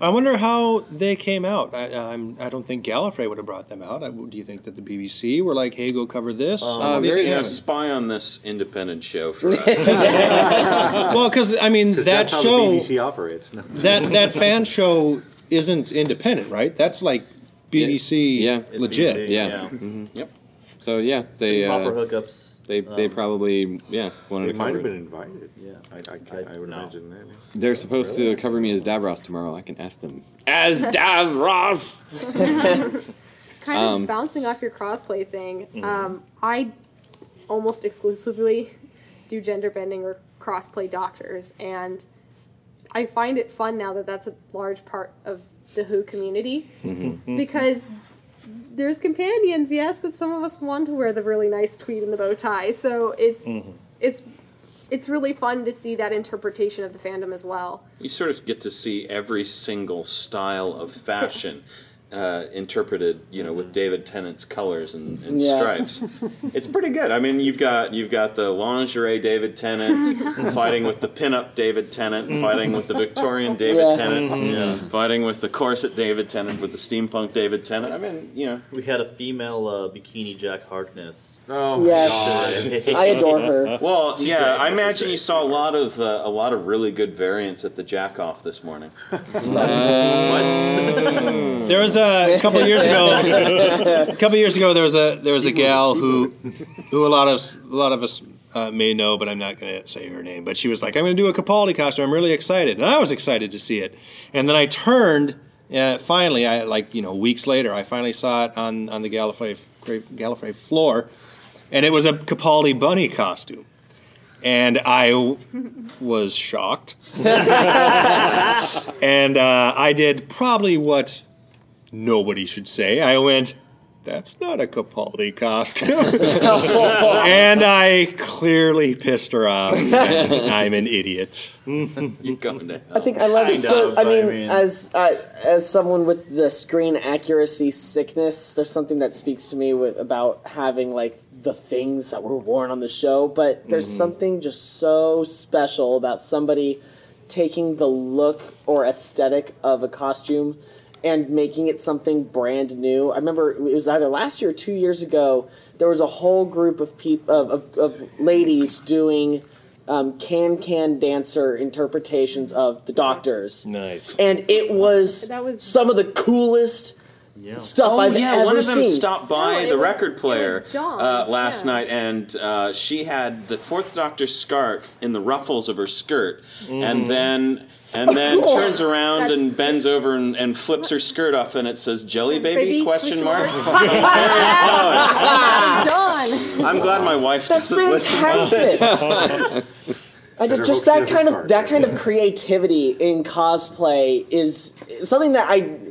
Speaker 11: I wonder how they came out. I, I'm, I don't think Gallifrey would have brought them out. I, do you think that the BBC were like, "Hey, go cover this"?
Speaker 1: Uh,
Speaker 11: What do you
Speaker 1: very
Speaker 11: think
Speaker 2: You know, spy on this independent show for us.
Speaker 11: well, because I mean
Speaker 7: 'Cause
Speaker 11: that
Speaker 7: that's how
Speaker 11: show,
Speaker 7: the BBC operates. No.
Speaker 11: that that fan show isn't independent, right? That's like BBC
Speaker 1: Yeah.
Speaker 11: legit.
Speaker 8: BBC,
Speaker 1: yeah. Mhm. Yep. So yeah, they
Speaker 8: proper
Speaker 1: uh,
Speaker 8: hookups.
Speaker 1: they they
Speaker 8: Um,
Speaker 1: probably yeah wanted
Speaker 7: They
Speaker 1: to
Speaker 7: might
Speaker 1: cover
Speaker 7: have been
Speaker 1: it.
Speaker 7: invited.
Speaker 8: Yeah.
Speaker 7: I, I, can't, I would
Speaker 8: no.
Speaker 7: imagine that.
Speaker 1: They're supposed to cover me as Davros tomorrow. I can ask them as Davros.
Speaker 6: kind
Speaker 1: Um,
Speaker 6: of bouncing off your crossplay thing,
Speaker 1: Mm-hmm.
Speaker 6: um, I almost exclusively do gender bending or crossplay doctors, and I find it fun now that that's a large part of the Who community
Speaker 1: Mm-hmm.
Speaker 6: because there's companions, yes, but some of us want to wear the really nice tweed and the bow tie. So it's mm-hmm. it's it's really fun to see that interpretation of the fandom as well.
Speaker 2: You sort of get to see every single style of fashion uh, interpreted, you know, with David Tennant's colors and, and
Speaker 5: Yeah.
Speaker 2: stripes. It's pretty good. I mean, you've got you've got the lingerie David Tennant fighting with the pinup David Tennant, fighting with the Victorian David
Speaker 5: Yeah.
Speaker 2: Tennant, fighting with the corset David Tennant, with the steampunk David Tennant. I mean, you know,
Speaker 8: We had a female uh, bikini Jack Harkness.
Speaker 10: Oh,
Speaker 5: Yes. I adore her.
Speaker 2: well, yeah.
Speaker 8: great.
Speaker 2: I imagine
Speaker 8: great.
Speaker 2: you saw a lot of uh, a lot of really good variants at the Jack Off this morning.
Speaker 11: There was a, a couple years ago. a couple years ago, there was a there was a gal who who a lot of a lot of us uh, may know, but I'm not going to say her name. But she was like, "I'm going to do a Capaldi costume. I'm really excited," and I was excited to see it. And then I turned. Uh, finally, I like you know weeks later, I finally saw it on on the Gallifrey Gallifrey floor, and it was a Capaldi bunny costume. And I w- was shocked. and uh, I did probably what nobody should say. I went, that's not a Capaldi costume. and I clearly pissed her off. I'm an idiot.
Speaker 2: You're going to.
Speaker 5: I think I love
Speaker 8: Kind
Speaker 5: so.
Speaker 8: of,
Speaker 5: I
Speaker 8: I
Speaker 5: mean,
Speaker 8: mean-
Speaker 5: as uh, as someone with the screen accuracy sickness, there's something that speaks to me with, about having like the things that were worn on the show. But there's something just so special about somebody taking the look or aesthetic of a costume and making it something brand new. I remember it was either last year or two years ago. There was a whole group of people of, of, of ladies doing um, can can dancer interpretations of the Doctors,
Speaker 4: Nice.
Speaker 5: and it was,
Speaker 6: That was-
Speaker 5: some of the coolest
Speaker 8: Yeah.
Speaker 5: stuff
Speaker 2: Oh
Speaker 5: I've
Speaker 2: yeah,
Speaker 5: ever
Speaker 2: one of them
Speaker 5: seen.
Speaker 2: stopped by
Speaker 6: No,
Speaker 2: the
Speaker 6: was-
Speaker 2: record player uh, last
Speaker 6: yeah.
Speaker 2: night, and uh, she had the Fourth Doctor scarf in the ruffles of her skirt, and then and then
Speaker 5: cool.
Speaker 2: turns around
Speaker 6: That's-
Speaker 2: and bends over and, and flips her skirt off, and it says "Jelly Baby?"
Speaker 6: Baby,
Speaker 2: question
Speaker 6: question
Speaker 2: mark.
Speaker 6: mark.
Speaker 2: I'm glad my wife
Speaker 5: That's
Speaker 2: doesn't listen to this.
Speaker 5: fantastic. I just just that kind of that kind of creativity in cosplay is something that I
Speaker 2: It's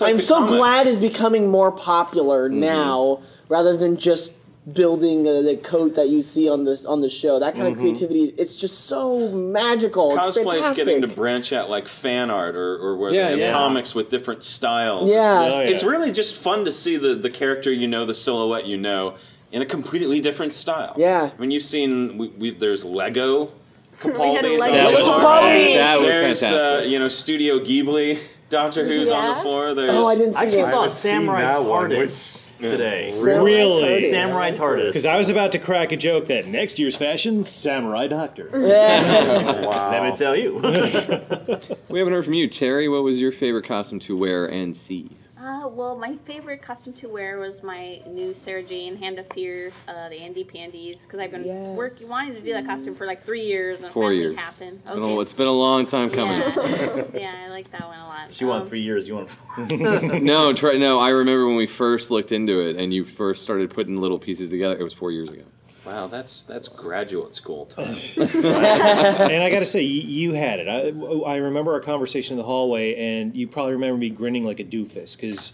Speaker 2: like
Speaker 5: I'm so
Speaker 2: comics.
Speaker 5: glad is becoming more popular now rather than just building uh, the coat that you see on the on the show. That kind of creativity, it's just so magical. It's
Speaker 2: Cosplay is getting to branch out like fan art or, or where
Speaker 1: Yeah,
Speaker 2: they have
Speaker 1: yeah.
Speaker 2: comics with different styles.
Speaker 5: yeah.
Speaker 4: Oh, yeah.
Speaker 2: It's really just fun to see the, the character you know, the silhouette you know, in a completely different style.
Speaker 5: Yeah.
Speaker 2: I mean, you've seen, we, we, there's Lego
Speaker 6: We had a
Speaker 2: Capaldi's
Speaker 6: Lego
Speaker 2: on the
Speaker 5: Lego
Speaker 1: That was
Speaker 2: There's, uh, you know, Studio Ghibli Doctor Who's on the floor. Oh, there's,
Speaker 5: Oh, I didn't see
Speaker 8: I actually
Speaker 5: that.
Speaker 8: saw a Samurai
Speaker 7: that.
Speaker 8: TARDIS today.
Speaker 5: Samurai
Speaker 4: Really?
Speaker 5: TARDIS.
Speaker 8: Samurai TARDIS.
Speaker 4: Because I was about to crack a joke that next year's fashion, Samurai Doctor.
Speaker 8: Let me tell you.
Speaker 1: We haven't heard from you, Terry. What was your favorite costume to wear and see?
Speaker 12: Uh, well, my favorite costume to wear was my new Sarah Jane Hand of Fear, uh, the Andy Pandies, because I've been
Speaker 5: Yes.
Speaker 12: working, wanting to do that costume for like three years, and
Speaker 1: Four years.
Speaker 12: happened.
Speaker 1: It's been a- it's been a long time coming.
Speaker 12: Yeah. yeah, I like that one a lot.
Speaker 8: She won
Speaker 12: Um,
Speaker 8: three years. You won. Four.
Speaker 1: no, try, no. I remember when we first looked into it, and you first started putting little pieces together. It was four years ago.
Speaker 2: Wow, that's that's graduate school time.
Speaker 4: and I got to say, you, you had it. I, I remember our conversation in the hallway, and you probably remember me grinning like a doofus because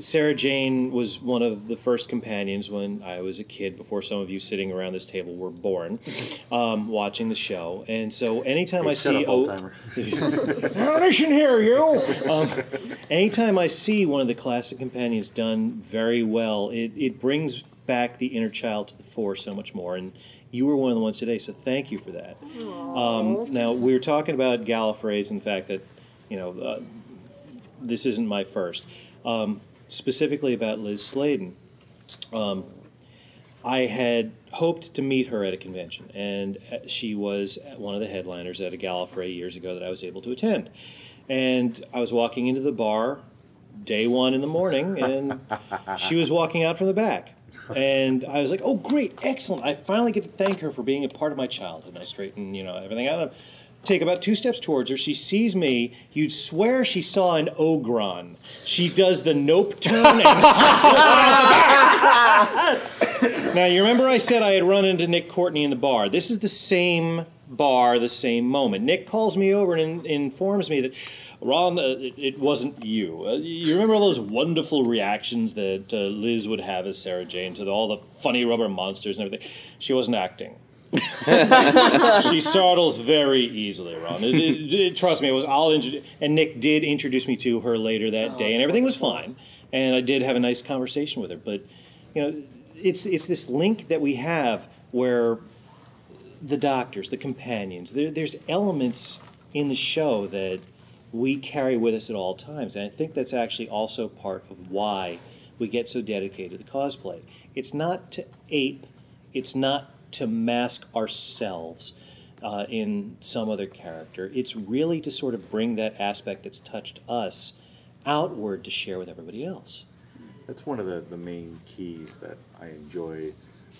Speaker 4: Sarah Jane was one of the first companions when I was a kid, before some of you sitting around this table were born, um, watching the show. And so anytime I see
Speaker 7: up,
Speaker 4: O-
Speaker 7: old-timer.
Speaker 4: Listen here, you. Um, anytime I see one of the classic companions done very well, it, it brings back the inner child to the fore so much more. And you were one of the ones today, so thank you for that. Um, now we were talking about Gallifrey's and the fact that you know uh, this isn't my first. Um, specifically about Liz Sladen. Um, I had hoped to meet her at a convention, and uh, she was one of the headliners at a Gallifrey years ago that I was able to attend. And I was walking into the bar day one in the morning, and she was walking out from the back. And I was like, "Oh, great, excellent! I finally get to thank her for being a part of my childhood." And I straighten, you know, everything out. Take about two steps towards her. She sees me. You'd swear she saw an ogron. She does the nope turn. And now you remember I said I had run into Nick Courtney in the bar. This is the same bar the same moment. Nick calls me over and in, informs me that. Ron, uh, it, it wasn't you. Uh, you remember all those wonderful reactions that uh, Liz would have as Sarah Jane to the, all the funny rubber monsters and everything? She wasn't acting. she startles very easily, Ron. It, it, trust me, it was. I'll and Nick did introduce me to her later that day, and everything was fine. And I did have a nice conversation with her. But you know, it's it's this link that we have where the doctors, the companions, there, there's elements in the show that we carry with us at all times, and I think that's actually also part of why we get so dedicated to cosplay. It's not to ape, it's not to mask ourselves uh, in some other character. It's really to sort of bring that aspect that's touched us outward to share with everybody else.
Speaker 7: That's one of the, the main keys that I enjoy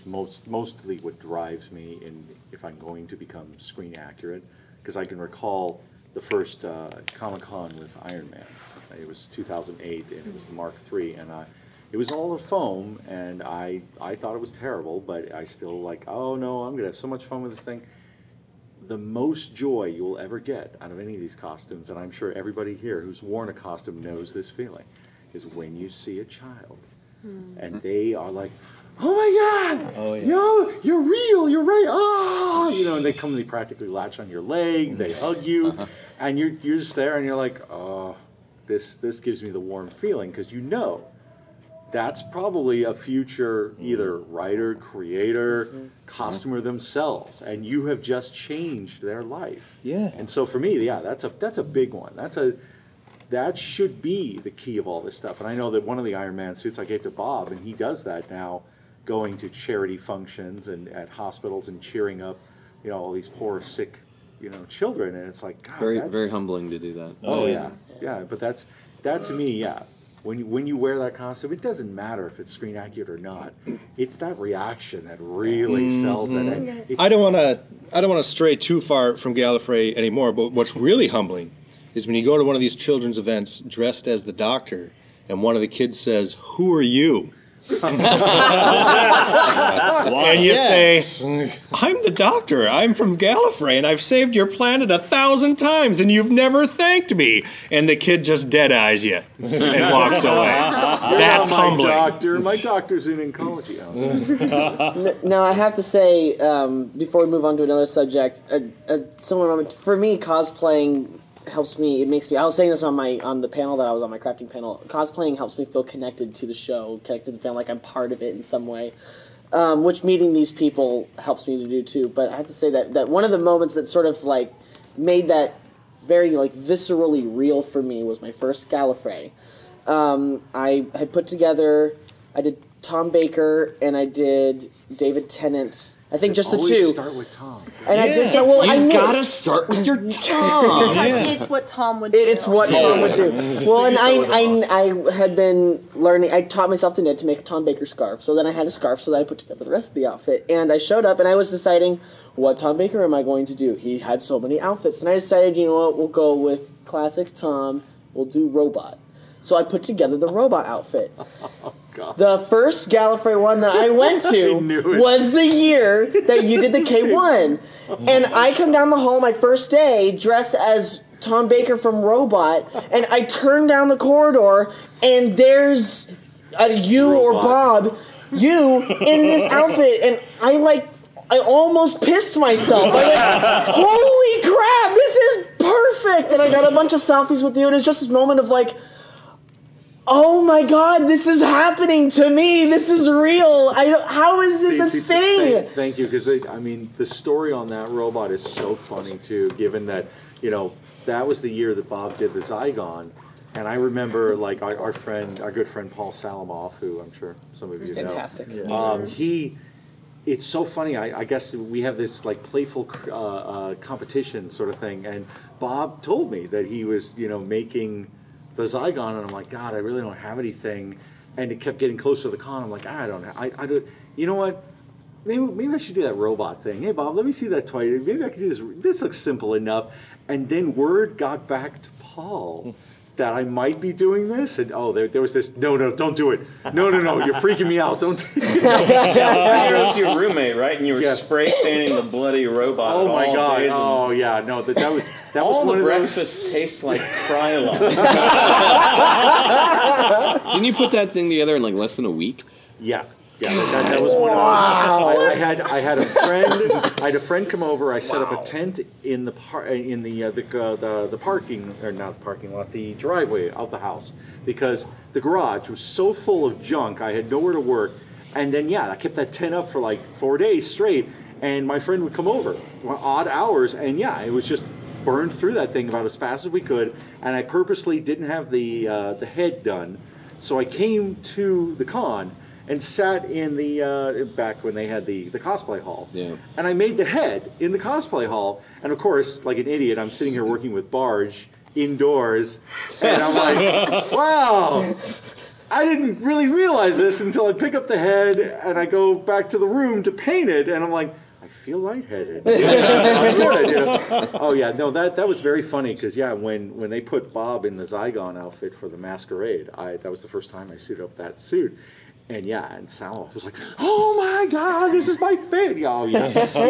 Speaker 7: most, mostly what drives me in if I'm going to become screen accurate. Because I can recall the first uh, Comic Con with Iron Man. It was 2008 and it was the Mark III. And I, it was all a foam and I, I thought it was terrible, but I still like, oh no, I'm going to have so much fun with this thing the most joy you will ever get out of any of these costumes, and I'm sure everybody here who's worn a costume knows this feeling, is when you see a child and they are like, "Oh my God!
Speaker 4: Oh, yeah.
Speaker 7: Yo, you're real! You're right! Ah!" You know, and they come and they practically latch on your leg, they mm. hug you, uh-huh. and you're you're just there, and you're like, "Oh, this this gives me the warm feeling," because you know that's probably a future mm. either writer, creator, mm-hmm. costumer themselves, and you have just changed their life.
Speaker 4: Yeah.
Speaker 7: And so for me, yeah, that's a that's a big one. That's a that should be the key of all this stuff. And I know that one of the Iron Man suits I gave to Bob, and he does that now, going to charity functions and at hospitals and cheering up, you know, all these poor sick, you know, children. And it's like, God,
Speaker 1: Very
Speaker 7: that's,
Speaker 1: very humbling to do that.
Speaker 7: Oh yeah, yeah. But that's that to me, yeah. When you when you wear that costume, it doesn't matter if it's screen accurate or not. It's that reaction that really mm-hmm. sells it. And it's,
Speaker 11: I don't want to. I don't want to stray too far from Gallifrey anymore. But what's really humbling is when you go to one of these children's events dressed as the Doctor, and one of the kids says, "Who are you?" and you say, "I'm the Doctor. I'm from Gallifrey, and I've saved your planet a thousand times, and you've never thanked me." And the kid just dead eyes you and walks away. That's
Speaker 7: not my
Speaker 11: humbling.
Speaker 7: doctor. My doctor's in oncology.
Speaker 5: N- Now I have to say, um, before we move on to another subject, a, a similar moment for me. Cosplaying helps me. It makes me. I was saying this on my on the panel that I was on my crafting panel. Cosplaying helps me feel connected to the show, connected to the family, like I'm part of it in some way. Um, which meeting these people helps me to do too. But I have to say that that one of the moments that sort of like made that very like viscerally real for me was my first Gallifrey. Um, I had put together. I did Tom Baker and I did David Tennant. I think just the
Speaker 7: Always
Speaker 5: two.
Speaker 7: Start with Tom.
Speaker 5: And I did. Well, I knew gotta
Speaker 1: start with your Tom!
Speaker 6: Because
Speaker 1: tongue.
Speaker 6: it's what Tom would do.
Speaker 5: it, it's what Tom would do. Well, and I, I, I had been learning. I taught myself to knit to make a Tom Baker scarf. So then I had a scarf. So then I put together the rest of the outfit. And I showed up and I was deciding what Tom Baker am I going to do. He had so many outfits, and I decided, you know what, we'll go with classic Tom. We'll do robot. So I put together the robot outfit. The first Gallifrey one that I went to was the year that you did the K1. and I come down the hall my first day dressed as Tom Baker from Robot, and I turn down the corridor, and there's uh, you or Bob, you in this outfit, and I like. I almost pissed myself. I like, holy crap, this is perfect! And I got a bunch of selfies with you, and it's just this moment of like, oh my god, this is happening to me. This is real. I don't, how is this a
Speaker 7: See, see,
Speaker 5: thing?
Speaker 7: Thank, thank you, because I mean, the story on that robot is so funny too. Given that you know that was the year that Bob did the Zygon, and I remember like our, our friend, our good friend Paul Salamoff, who I'm sure some of you
Speaker 5: Fantastic.
Speaker 7: know. Um, he, it's so funny. I, I guess we have this like playful uh, uh, competition sort of thing, and Bob told me that he was you know making the Zygon, and I'm like, God, I really don't have anything. And it kept getting closer to the con. I'm like, I don't, ha- I, I don't. You know what? Maybe, maybe I should do that robot thing. Hey, Bob, let me see that toy. Maybe I could do this. This looks simple enough. And then word got back to Paul that I might be doing this, and oh, there, there was this. No, no, don't do it. No, no, no, you're freaking me out. Don't.
Speaker 2: That was your roommate, right? And you were
Speaker 7: Yeah.
Speaker 2: spray painting the bloody robot.
Speaker 7: Oh my
Speaker 2: all
Speaker 7: god!
Speaker 2: day.
Speaker 7: Oh yeah, no, that, that was that was one
Speaker 2: the
Speaker 7: of those.
Speaker 2: breakfast tastes like Krylon.
Speaker 1: Didn't you put that thing together in like less than a week?
Speaker 7: Yeah, yeah, that, that, that was one of those. I, I had I had a friend. I had a friend come over. I set up a tent in the par- in the uh, the, uh, the the parking or not the parking lot, the driveway of the house because the garage was so full of junk. I had nowhere to work, and then yeah, I kept that tent up for like four days straight. And my friend would come over, odd hours, and yeah, it was just burned through that thing about as fast as we could. And I purposely didn't have the uh, the head done, so I came to the con and sat in the uh, back when they had the the cosplay hall.
Speaker 1: Yeah.
Speaker 7: And I made the head in the cosplay hall, and of course, like an idiot, I'm sitting here working with Barge indoors, and I'm like, wow. I didn't really realize this until I pick up the head and I go back to the room to paint it, and I'm like, I feel lightheaded. I'm good, you know? Oh yeah, no, that that was very funny because yeah, when when they put Bob in the Zygon outfit for the masquerade, I that was the first time I suited up that suit. And yeah, and Sal was like, "Oh my God, this is my favorite!" Oh yeah,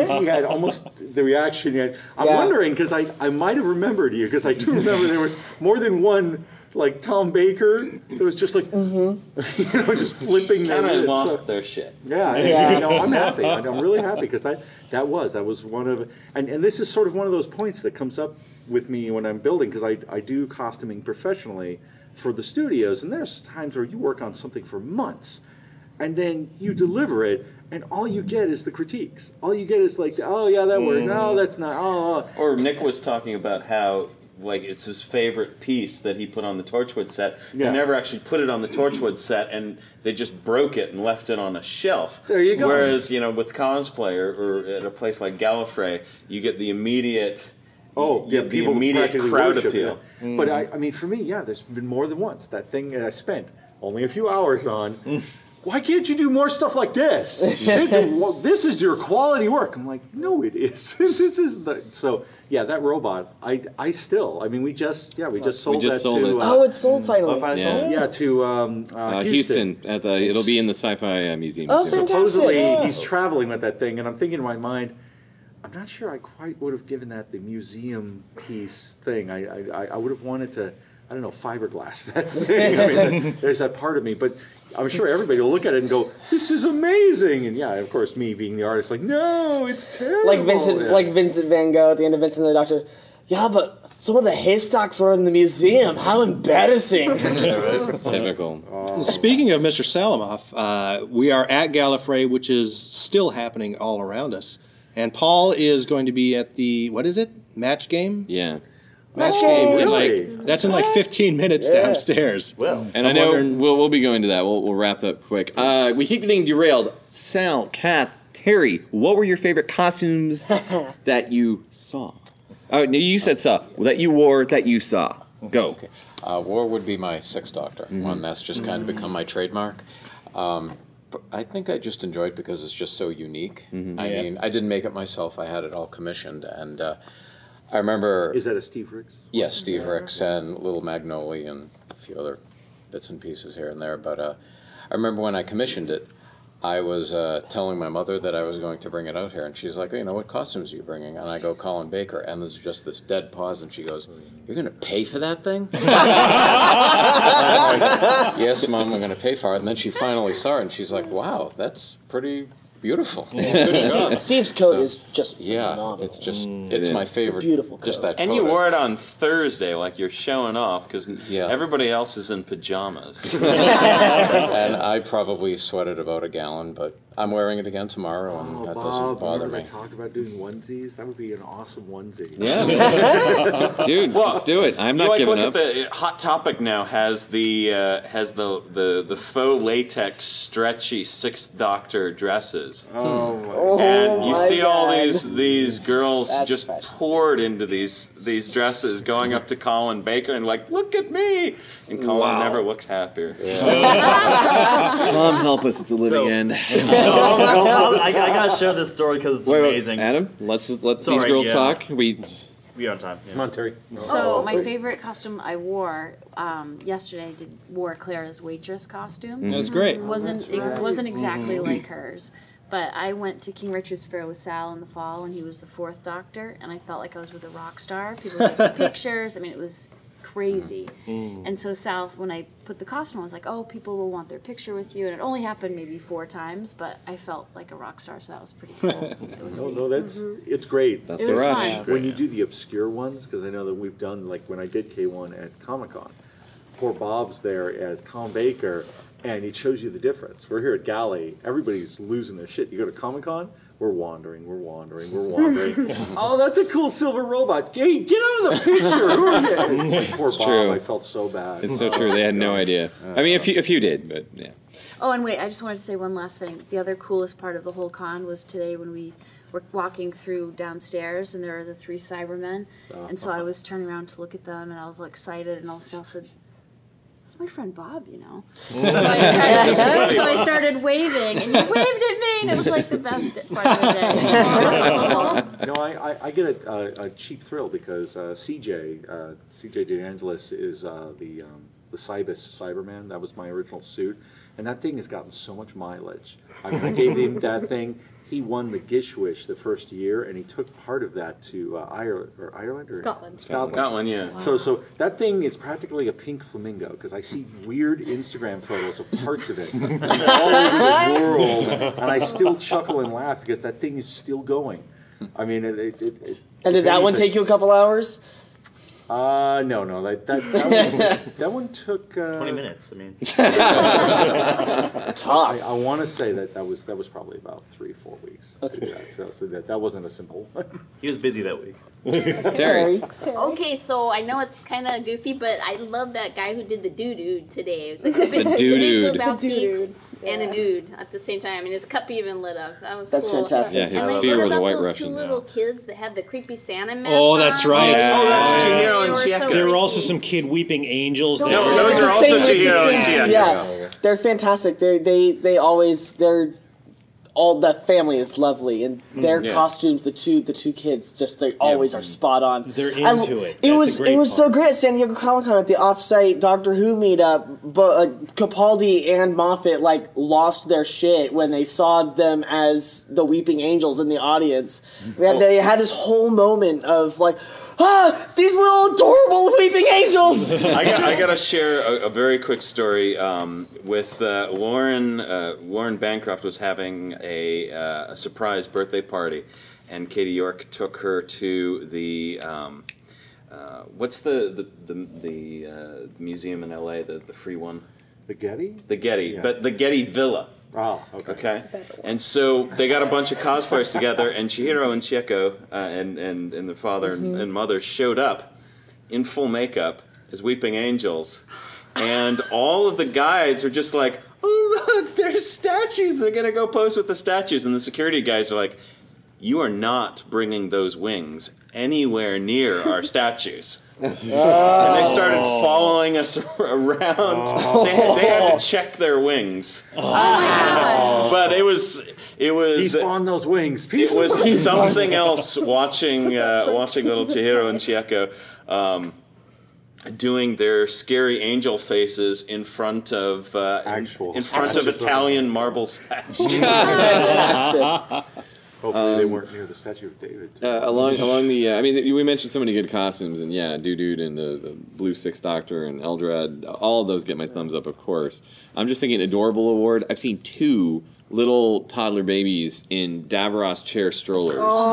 Speaker 7: he, he had almost the reaction. He had. I'm
Speaker 5: Yeah.
Speaker 7: wondering because I I might have remembered you because I do remember there was more than one like Tom Baker. It was just like mm-hmm. you know just flipping their
Speaker 2: kind of lost
Speaker 7: So-
Speaker 2: their shit.
Speaker 7: yeah, and,
Speaker 5: Yeah.
Speaker 7: you know, I'm happy. I'm I'm really happy because that that was that was one of and and this is sort of one of those points that comes up with me when I'm building because I I do costuming professionally for the studios and there's times where you work on something for months and then you deliver it and all you get is the critiques. All you get is like, oh yeah, that hmm. worked. Oh, that's not. Oh, oh.
Speaker 2: Or Nick was talking about how like it's his favorite piece that he put on the Torchwood set.
Speaker 7: Yeah.
Speaker 2: They never actually put it on the Torchwood set, and they just broke it and left it on a shelf.
Speaker 7: There you go.
Speaker 2: Whereas you know with cosplay or, or at a place like Gallifrey, you get the immediate.
Speaker 7: Oh,
Speaker 2: you
Speaker 7: yeah,
Speaker 2: the
Speaker 7: people
Speaker 2: immediate
Speaker 7: practically
Speaker 2: crowd
Speaker 7: worship
Speaker 2: appeal.
Speaker 7: it. But I, I mean, for me, yeah, there's been more than once that thing that I spent only a few hours on. Why can't you do more stuff like this? Well, this is your quality work. I'm like, no, it is. this is the so yeah. That robot, I I still. I mean, we just yeah, we just sold we
Speaker 1: just
Speaker 7: that
Speaker 1: sold
Speaker 7: to
Speaker 1: it.
Speaker 7: uh,
Speaker 5: Oh, it's sold finally.
Speaker 1: Yeah.
Speaker 7: yeah to um, uh,
Speaker 1: Uh,
Speaker 7: Houston.
Speaker 1: Houston. at the it'll be in the Sci-Fi uh, Museum.
Speaker 5: Oh,
Speaker 1: soon.
Speaker 5: fantastic.
Speaker 7: Supposedly
Speaker 5: Oh.
Speaker 7: he's traveling with that thing, and I'm thinking in my mind, I'm not sure I quite would have given that the museum piece thing. I I, I- I would have wanted to. I don't know, fiberglass that thing. I mean, there's that part of me, but I'm sure everybody will look at it and go, "This is amazing!" And yeah, of course, me being the artist, like, "No, it's terrible."
Speaker 5: Like Vincent,
Speaker 7: Yeah.
Speaker 5: like Vincent Van Gogh at the end of Vincent and the Doctor. Yeah, but some of the haystacks were in the museum. How embarrassing!
Speaker 1: Typical.
Speaker 11: Speaking of Mr. Salamoff, uh, we are at Gallifrey, which is still happening all around us. And Paul is going to be at the, what is it? Match game?
Speaker 1: Yeah.
Speaker 11: Match
Speaker 5: Oh,
Speaker 11: game. in
Speaker 7: really?
Speaker 11: like, that's in like 15 minutes
Speaker 5: Yeah.
Speaker 11: downstairs.
Speaker 8: Well,
Speaker 1: And i
Speaker 11: I'm
Speaker 1: know
Speaker 11: wondering-
Speaker 1: we'll, we'll be going to that. We'll, we'll wrap up quick. Uh, we keep getting derailed. Sal, Kath, Terry, what were your favorite costumes that you saw? Oh, no, you said saw. That you wore, that you saw. Go.
Speaker 10: Okay. Uh, War would be my Sixth Doctor one. That's just kind of become my trademark. Um, but I think I just enjoyed it because it's just so unique. I
Speaker 4: Yeah.
Speaker 10: mean, I didn't make it myself. I had it all commissioned, and uh, I remember
Speaker 7: Is that a Steve Riggs?
Speaker 10: yes, Steve Ricks and Little Magnolia and a few other bits and pieces here and there. But uh, I remember when I commissioned it, I was uh, telling my mother that I was going to bring it out here, and she's like, oh, "You know what costumes are you bringing?" And I go, "Colin Baker," and there's just this dead pause, and she goes, "You're going to pay for that thing?" Like, yes, mom, I'm going to pay for it. And then she finally saw it, and she's like, "Wow, that's pretty beautiful." Good job.
Speaker 5: Steve's coat
Speaker 10: So-
Speaker 5: is just
Speaker 10: Yeah,
Speaker 5: phenomenal.
Speaker 10: it's just mm.
Speaker 1: it
Speaker 10: it's my
Speaker 1: is.
Speaker 10: favorite.
Speaker 5: beautiful
Speaker 10: Just
Speaker 5: coat.
Speaker 10: that.
Speaker 2: And you wore it on Thursday, like you're showing off, because
Speaker 10: Yeah.
Speaker 2: everybody else is in pajamas.
Speaker 10: and I probably sweated about a gallon, but I'm wearing it again tomorrow, and
Speaker 7: Oh,
Speaker 10: that
Speaker 7: Bob,
Speaker 10: doesn't bother
Speaker 7: remember
Speaker 10: me.
Speaker 7: that talk about doing onesies? That would be an awesome onesie.
Speaker 1: Yeah. Dude, let's do it. I'm
Speaker 2: You
Speaker 1: not
Speaker 2: like
Speaker 1: giving
Speaker 2: look
Speaker 1: up.
Speaker 2: at the Hot Topic now has the uh, has the, the the faux latex stretchy Sixth Doctor dresses,
Speaker 7: Oh my
Speaker 5: Oh
Speaker 2: and you
Speaker 5: my
Speaker 2: see all these these girls
Speaker 5: That's
Speaker 2: just
Speaker 5: fashion
Speaker 2: poured into these these dresses, going up to Colin Baker and like, look at me, and Colin
Speaker 11: Wow.
Speaker 2: never looks happier.
Speaker 1: Tom, help us. It's a living
Speaker 8: So-
Speaker 1: end.
Speaker 8: I, I gotta share this story because it's
Speaker 1: Wait, wait,
Speaker 8: amazing.
Speaker 1: Adam, let's let these girls
Speaker 8: yeah.
Speaker 1: talk. We
Speaker 8: We're on time. Yeah.
Speaker 7: Come on, Terry.
Speaker 9: So
Speaker 5: Oh,
Speaker 9: my favorite costume I wore um, yesterday did wore Clara's waitress costume.
Speaker 11: That was great.
Speaker 9: wasn't
Speaker 5: that's
Speaker 9: ex- wasn't exactly like hers. But I went to King Richard's Faire with Sal in the fall when he was the fourth Doctor, and I felt like I was with a rock star. People were taking pictures. I mean, it was crazy. Mm. And so Sal, when I put the costume, on, I was like, "Oh, people will want their picture with you." And it only happened maybe four times, but I felt like a rock star, so that was pretty cool. It was
Speaker 7: No,
Speaker 9: neat.
Speaker 7: no, that's mm-hmm. it's great.
Speaker 1: That's
Speaker 9: It
Speaker 1: the
Speaker 9: was
Speaker 1: rush.
Speaker 9: fun.
Speaker 7: when you do the obscure ones, because I know that we've done like when I did K1 at Comic Con, poor Bob's there as Tom Baker, and it shows you the difference. We're here at Galley, everybody's losing their shit. You go to Comic Con, we're wandering, we're wandering, we're wandering. oh, that's a cool silver robot. Hey, get out of the picture. Who are you? It's like, poor
Speaker 1: It's
Speaker 7: Bob,
Speaker 1: true.
Speaker 7: I felt so bad.
Speaker 1: It's so true. They had no idea. I mean, a few, a few did, but yeah.
Speaker 9: Oh, and wait, I just wanted to say one last thing. The other coolest part of the whole con was today when we were walking through downstairs and there are the three Cybermen. Uh-huh. And so I was turning around to look at them and I was like excited and also I said, that's my friend Bob, you know. so, I started, so I started waving and you waved at me and it was like the best part of the day.
Speaker 7: No, I, I, I get a, a, a cheap thrill because uh, CJ, uh, CJ DeAngelis is uh, the um, the Cybus Cyberman. That was my original suit, and that thing has gotten so much mileage. I, mean, I gave him that thing. He won the GISHWHES the first year, and he took part of that to uh, Ireland or Ireland or
Speaker 6: Scotland.
Speaker 7: Scotland.
Speaker 2: Got one, yeah.
Speaker 7: So, so that thing is practically a pink flamingo because I see weird Instagram photos of parts of it all over the world, and I still chuckle and laugh because that thing is still going. I mean, it. it, it, it
Speaker 5: And did that one take you a couple hours?
Speaker 7: Uh, no, no, that that that one, that one took uh,
Speaker 8: Twenty minutes. I mean,
Speaker 7: I,
Speaker 5: Tops.
Speaker 7: I want to say that that was that was probably about three four weeks. To do that. So, so that that wasn't a simple. One.
Speaker 8: he was busy that week.
Speaker 1: Terry.
Speaker 12: Okay, so I know it's kind of goofy, but I love that guy who did the doo doo today. It was like the big, the
Speaker 1: doo-doo.
Speaker 12: Lebowski
Speaker 6: Doo-doo.
Speaker 12: And a nude at the same time, and his cup even lit up. That was
Speaker 5: That's
Speaker 12: cool.
Speaker 5: fantastic.
Speaker 1: Yeah,
Speaker 12: And
Speaker 1: his
Speaker 12: then
Speaker 1: sphere
Speaker 12: what
Speaker 1: was a white
Speaker 12: those
Speaker 1: Russian.
Speaker 12: two little kids that had the creepy Santa mask
Speaker 11: Oh, that's right.
Speaker 1: Yeah.
Speaker 2: Oh, that's
Speaker 12: They
Speaker 2: Chihiro and
Speaker 12: were so
Speaker 4: There were also some kid weeping angels.
Speaker 12: Those
Speaker 4: that
Speaker 12: are- those are
Speaker 5: the
Speaker 2: also
Speaker 5: same- the
Speaker 2: Chihiro and
Speaker 5: same-
Speaker 2: Chieko.
Speaker 5: Yeah, they're fantastic. They they they always they're all that family is lovely and their
Speaker 1: Yeah.
Speaker 5: costumes. The two the two kids just they always are spot on.
Speaker 4: They're
Speaker 5: I-
Speaker 4: into it.
Speaker 5: It
Speaker 4: That's
Speaker 5: was it was so great at San Diego Comic Con at the offsite Doctor Who meetup. But uh, Capaldi and Moffat like lost their shit when they saw them as the Weeping Angels in the audience. And they had this whole moment of like, ah, these little adorable Weeping Angels.
Speaker 2: I got, I got to share a, a very quick story um, with uh, Warren. Uh, Warren Bancroft was having a, uh, a surprise birthday party, and Katie York took her to the um, uh, what's the the the, the uh, museum in L.A. the the free one,
Speaker 7: the Getty.
Speaker 2: the Getty,
Speaker 7: Yeah.
Speaker 2: but the Getty Villa.
Speaker 7: Oh, okay.
Speaker 2: Okay. And so they got a bunch of cosplayers together, and Chihiro and Chieko uh, and, and, and the father and, and mother showed up in full makeup as weeping angels. And all of the guides were just like, look, there's statues. They're going to go pose with the statues. And the security guys are like, you are not bringing those wings anywhere near our statues. And they started following us around. They, had, they had to check their wings. But it was it was
Speaker 7: Despawn those wings.
Speaker 2: it was something else watching uh, watching little Chihiro and Chieko um, doing their scary angel faces in front of uh, in-
Speaker 7: Actual
Speaker 2: in, front of. Italian marble statues.
Speaker 5: Fantastic.
Speaker 7: Hopefully they weren't near the statue of David. too.
Speaker 1: Uh, along along the, uh, I mean, we mentioned so many good costumes, and yeah, Doo Dude and the, the Blue Six Doctor and Eldrad, all of those get my thumbs up, of course. I'm just thinking Adorable Award. I've seen two little toddler babies in Davros chair strollers.
Speaker 5: Oh,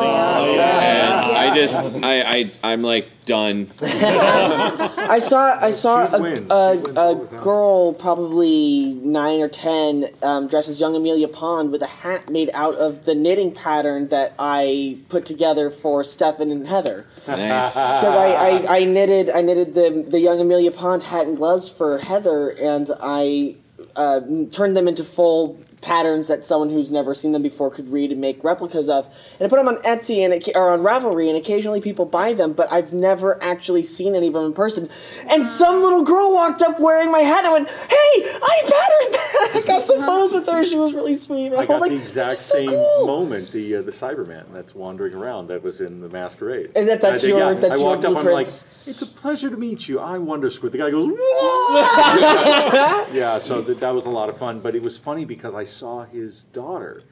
Speaker 1: And I just, I, I, I'm like done.
Speaker 5: I saw I saw a, a, a
Speaker 7: all the time.
Speaker 5: girl probably nine or ten um, dressed as young Amelia Pond with a hat made out of the knitting pattern that I put together for Stefan and Heather.
Speaker 1: Nice.
Speaker 5: Because I, I, I knitted I knitted the the young Amelia Pond hat and gloves for Heather and I uh, turned them into full patterns that someone who's never seen them before could read and make replicas of. And I put them on Etsy and it, or on Ravelry, and occasionally people buy them, but I've never actually seen any of them in person. And some little girl walked up wearing my hat and went, "Hey, I patterned that." I got some photos with her. She was really sweet. And I,
Speaker 7: I got
Speaker 5: was like,
Speaker 7: the exact
Speaker 5: so
Speaker 7: same
Speaker 5: cool."
Speaker 7: moment. The uh, the Cyberman that's wandering around that was in the masquerade.
Speaker 5: And that- that's
Speaker 7: did-
Speaker 5: your-
Speaker 7: yeah,
Speaker 5: that's
Speaker 7: I
Speaker 5: your
Speaker 7: walked up. I'm like, it's a pleasure to meet you. I'm Wonder Squid. The guy goes, "Whoa!" yeah. So th- that was a lot of fun. But it was funny because I saw his daughter.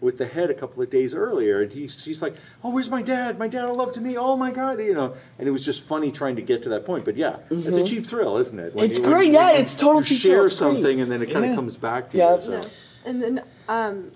Speaker 7: With the head a couple of days earlier, and he's, she's like, "Oh, where's my dad? My dad will love to me. Oh my God, you know." And it was just funny trying to get to that point. But yeah, it's a
Speaker 5: Mhm.
Speaker 7: cheap thrill, isn't it?
Speaker 5: It's great, yeah, it's total
Speaker 7: you
Speaker 5: cheap
Speaker 7: share
Speaker 5: thrill, it's great.
Speaker 7: something, and then it kind of
Speaker 5: Yeah.
Speaker 7: comes back to
Speaker 5: Yeah.
Speaker 7: you. So.
Speaker 6: And then um,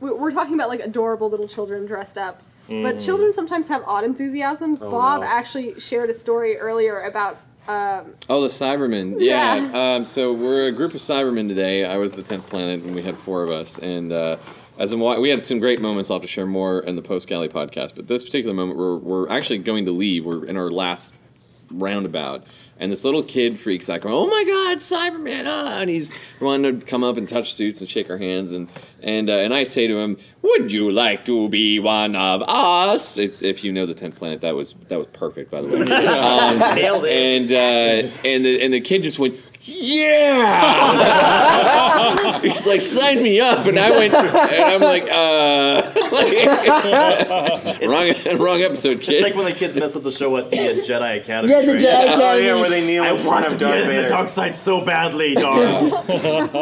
Speaker 6: we- we're talking about like adorable little children dressed up. But
Speaker 1: Mm.
Speaker 6: children sometimes have odd enthusiasms.
Speaker 1: Oh,
Speaker 6: Bob
Speaker 1: no.
Speaker 6: actually shared a story earlier about um,
Speaker 1: Oh, the Cybermen. Yeah. Um, so we're a group of Cybermen today. I was the tenth planet, and we had four of us. And uh, as I'm, we had some great moments. I'll have to share more in the post galley podcast. But this particular moment, we're we're actually going to leave. We're in our last roundabout, and this little kid freaks out, going, "Oh my God, Cyberman!" Ah! And he's wanting to come up and touch suits and shake our hands, and and uh, and I say to him, "Would you like to be one of us?" If, if you know the tenth planet, that was that was perfect, by the way. Um,
Speaker 8: Nailed it.
Speaker 1: And uh, and the, and the kid just went. Yeah! He's like, sign me up, and I went, and I'm like, uh, wrong, wrong episode, kid.
Speaker 8: It's like when the kids mess up the show at the uh, Jedi Academy.
Speaker 5: Yeah, the
Speaker 8: right?
Speaker 5: Jedi
Speaker 2: Oh yeah, where they kneel
Speaker 8: I
Speaker 2: in front
Speaker 8: want
Speaker 2: of
Speaker 8: to
Speaker 2: Darth
Speaker 8: in
Speaker 2: Vader.
Speaker 8: the dark side so badly, darn.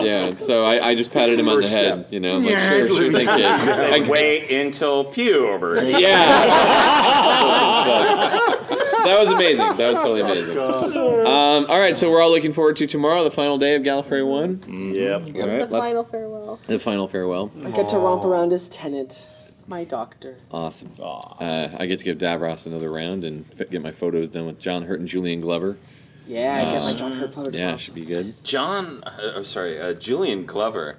Speaker 1: yeah, so I, I just patted him on the
Speaker 2: First
Speaker 1: head,
Speaker 2: step.
Speaker 1: you know, like, sure, sure thing, kid.
Speaker 2: Said,
Speaker 1: I-
Speaker 2: Wait until puberty.
Speaker 1: Yeah. That was amazing. That was totally amazing. Um, all right, so we're all looking forward to tomorrow, the final day of Gallifrey One.
Speaker 8: Yep.
Speaker 1: All right,
Speaker 6: the
Speaker 1: let-
Speaker 6: final farewell.
Speaker 1: the final farewell.
Speaker 5: I get to romp around as Tennant, my doctor.
Speaker 1: Awesome. Uh, I get to give Davros another round and f- get my photos done with John Hurt and Julian Glover.
Speaker 5: Yeah, I get my
Speaker 1: Uh,
Speaker 5: John Hurt photo.
Speaker 1: Yeah, should be good.
Speaker 2: John, uh, oh, sorry, uh, Julian Glover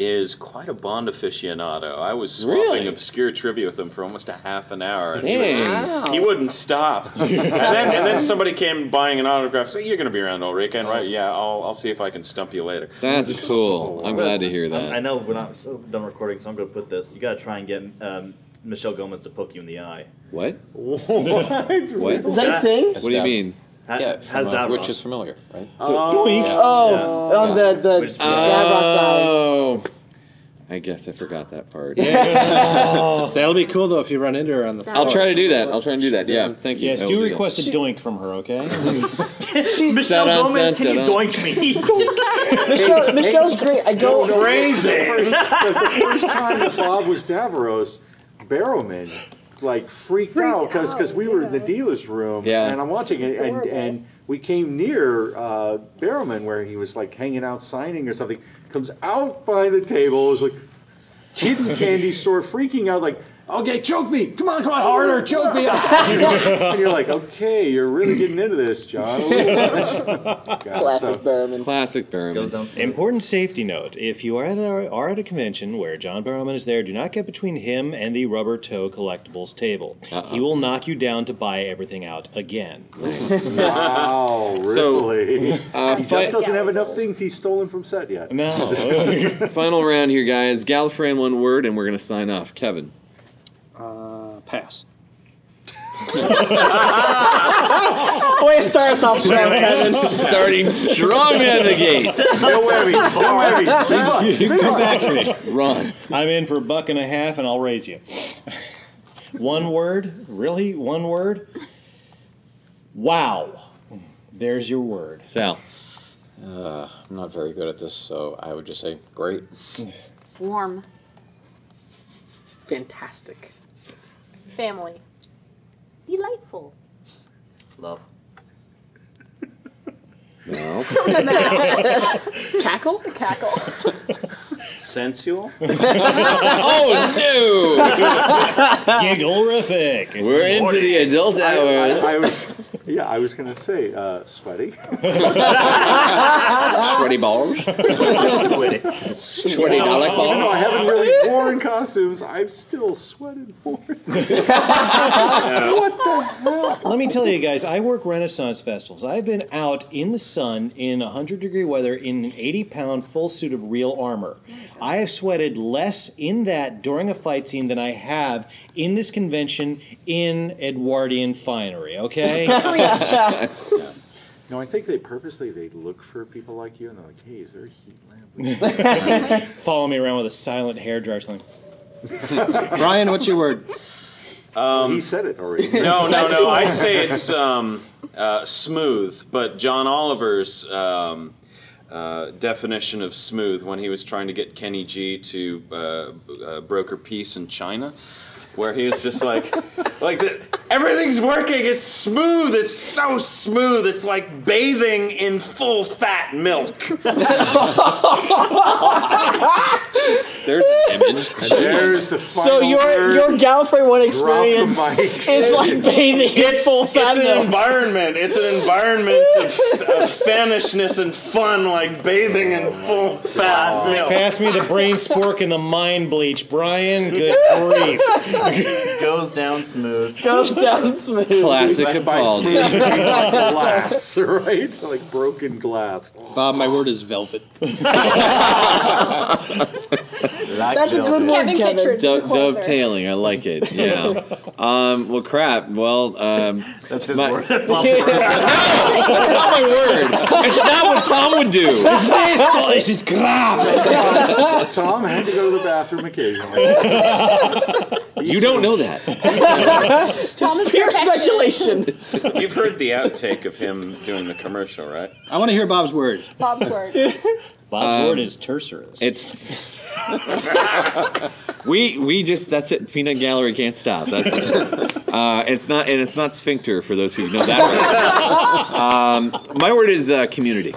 Speaker 2: is quite a Bond aficionado. I was swapping
Speaker 1: Really?
Speaker 2: obscure trivia with him for almost a half an hour. And he,
Speaker 1: Dang.
Speaker 2: would just- he wouldn't stop. and, then, and then somebody came buying an autograph. So you're going to be around all weekend, right? Yeah, I'll, I'll see if I can stump you later.
Speaker 1: That's cool. I'm glad to hear
Speaker 8: I'm-
Speaker 1: that.
Speaker 8: I know we're not so done recording, so I'm going to put this. You got to try and get um, Michelle Gomez to poke you in the eye.
Speaker 1: What?
Speaker 7: What?
Speaker 1: What?
Speaker 5: Is that a thing?
Speaker 1: What do you mean?
Speaker 8: Ha-
Speaker 10: Yeah,
Speaker 8: has
Speaker 10: from, uh,
Speaker 8: Davros.
Speaker 10: which is familiar, right?
Speaker 5: Doink.
Speaker 10: Yeah.
Speaker 5: Oh, on the the
Speaker 8: Which-
Speaker 5: Davros side.
Speaker 1: Oh, I guess I forgot that part.
Speaker 11: That'll be cool though if you run into her on the.
Speaker 1: I'll try to do that. I'll try and do that. Yeah, thank you.
Speaker 4: Yes,
Speaker 1: I
Speaker 4: do request a doink from her, okay?
Speaker 8: Michelle
Speaker 1: Dun-dun,
Speaker 8: Gomez, can you
Speaker 1: dun-dun.
Speaker 8: doink me?
Speaker 5: Michelle, Michelle's great. I go.
Speaker 7: The first, the, the first time that Bob was Davros, Barrowman like freaked, out because
Speaker 6: out,
Speaker 7: we were in the dealer's room
Speaker 1: Yeah.
Speaker 7: and I'm watching it and, and we came near uh, Barrowman where he was like hanging out signing or something. Comes out behind the table, was like kid in candy store, freaking out like. Okay, choke me! Come on, come on, harder! Choke me! and you're like, okay, you're really getting into this, John. A little. God,
Speaker 5: Classic
Speaker 7: so-
Speaker 5: Barrowman.
Speaker 1: Classic
Speaker 8: Goes down.
Speaker 4: Important safety note: If you are at a, are at a convention where John Barrowman is there, do not get between him and the rubber toe collectibles table.
Speaker 1: Uh-uh.
Speaker 4: He will knock you down to buy everything out again.
Speaker 7: Wow,
Speaker 1: So,
Speaker 7: really?
Speaker 1: Uh,
Speaker 7: he
Speaker 1: fi-
Speaker 7: just doesn't have enough things he's stolen from set yet.
Speaker 4: No.
Speaker 1: final round here, guys. Gallifrey in one word, and we're gonna sign off. Kevin.
Speaker 11: Pass.
Speaker 5: Way to start us off strong, Kevin.
Speaker 1: Starting strong out of the gate.
Speaker 7: No worries, no worries. Three bucks, three
Speaker 4: Come
Speaker 7: bucks.
Speaker 4: back to me.
Speaker 1: Ron.
Speaker 4: I'm in for a buck and a half, and I'll raise you. one word? Really? One word? Wow. There's your word.
Speaker 1: Sal.
Speaker 10: Uh, I'm not very good at this, so I would just say great.
Speaker 9: Warm.
Speaker 5: Fantastic.
Speaker 6: Family.
Speaker 12: Delightful.
Speaker 8: Love.
Speaker 1: No.
Speaker 5: Cackle?
Speaker 6: Cackle.
Speaker 2: Sensual?
Speaker 1: oh no!
Speaker 4: Gigglerific.
Speaker 1: We're into the adult
Speaker 7: I,
Speaker 1: hours.
Speaker 7: I, I was, Yeah, I was gonna say uh, sweaty.
Speaker 1: Sweaty balls.
Speaker 8: Sweaty.
Speaker 1: Sweaty Dalek
Speaker 7: balls. though I haven't really worn costumes, I've still sweated more. What the hell?
Speaker 4: Let me tell you guys, I work Renaissance festivals. I've been out in the sun in 100 degree weather in an 80 pound full suit of real armor. I have sweated less in that during a fight scene than I have in this convention in Edwardian finery, okay?
Speaker 7: No, I think they purposely they look for people like you, and they're like, "Hey, is there a heat lamp?"
Speaker 4: Follow me around with a silent hair dryer or something.
Speaker 11: Brian, what's your word?
Speaker 7: he said it already.
Speaker 2: No, no, no. I'd say it's um, uh, smooth, but John Oliver's um, uh, definition of smooth when he was trying to get Kenny G to uh, uh, broker peace in China, where he was just like, like the, everything's working. It's smooth. It's so smooth. It's like bathing in full fat milk.
Speaker 1: There's an image.
Speaker 7: There's the final
Speaker 5: So your
Speaker 7: word.
Speaker 5: your Gallifrey One experience
Speaker 7: mic.
Speaker 5: is like bathing in
Speaker 2: It's,
Speaker 5: full fat
Speaker 2: it's an environment. It's an environment of, of fanishness and fun, like bathing in full fat milk.
Speaker 4: Pass me the brain spork and the mind bleach, Brian. Good grief.
Speaker 8: Goes down smooth.
Speaker 5: Goes down smooth.
Speaker 1: Classic
Speaker 7: By- by
Speaker 1: Capaldi.
Speaker 7: smooth, you mean like glass, right? Like broken glass.
Speaker 11: Bob, my word is velvet.
Speaker 5: That's a good word,
Speaker 6: Kevin
Speaker 5: Kevin.
Speaker 6: Kittredge.
Speaker 1: Do-
Speaker 6: closer.
Speaker 1: dovetailing, I like it. Yeah. um, well, crap. Well, um,
Speaker 8: That's his
Speaker 1: my-
Speaker 8: word. That's Bob's
Speaker 1: that's not my word. It's not what Tom would do.
Speaker 4: Scottish is crap.
Speaker 7: Tom had to go to the bathroom occasionally.
Speaker 1: You don't know that.
Speaker 6: Tom
Speaker 5: Pure
Speaker 6: perfection.
Speaker 5: speculation.
Speaker 2: You've heard the outtake of him doing the commercial, right?
Speaker 11: I want to hear Bob's word.
Speaker 6: Bob's word.
Speaker 4: Bob's word is terserus.
Speaker 1: It's we we just that's it. Peanut Gallery can't stop. That's uh, it's not and it's not sphincter for those who know that. Right. Um, my word is uh, community.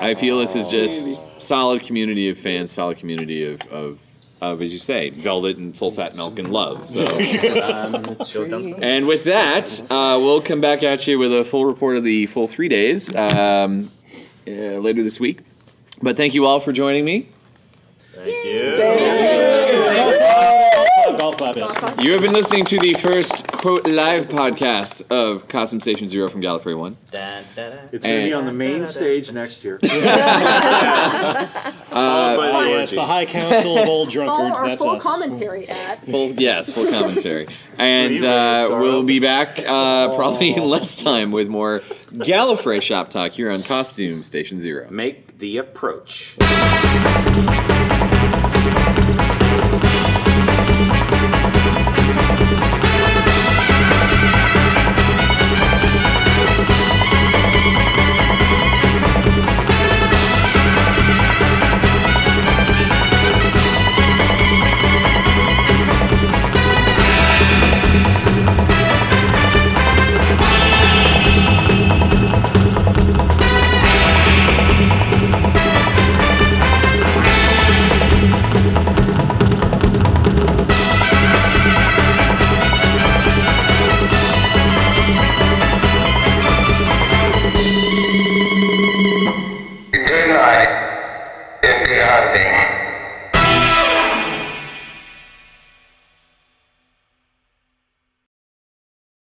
Speaker 1: I feel this is just solid community of fans, solid community of, of of as you say, velvet and full fat milk and love. So.
Speaker 8: Goes down smooth.
Speaker 1: And with that, uh, we'll come back at you with a full report of the full three days um, uh, later this week. But thank you all for joining me.
Speaker 8: Thank you.
Speaker 4: Golf clap, yes.
Speaker 1: You have been listening to the first quote live podcast of Costume Station Zero from Gallifrey One.
Speaker 8: Da, da, da.
Speaker 7: It's going to be on the main stage next year.
Speaker 2: Followed by the
Speaker 4: Yeah, it's the High Council of Old Drunkards.
Speaker 6: or
Speaker 4: That's
Speaker 6: full
Speaker 4: us.
Speaker 6: commentary at.
Speaker 1: Full yes, full commentary, and uh, we'll be back uh, probably in less time with more Gallifrey shop talk here on Costume Station Zero.
Speaker 2: Make the approach.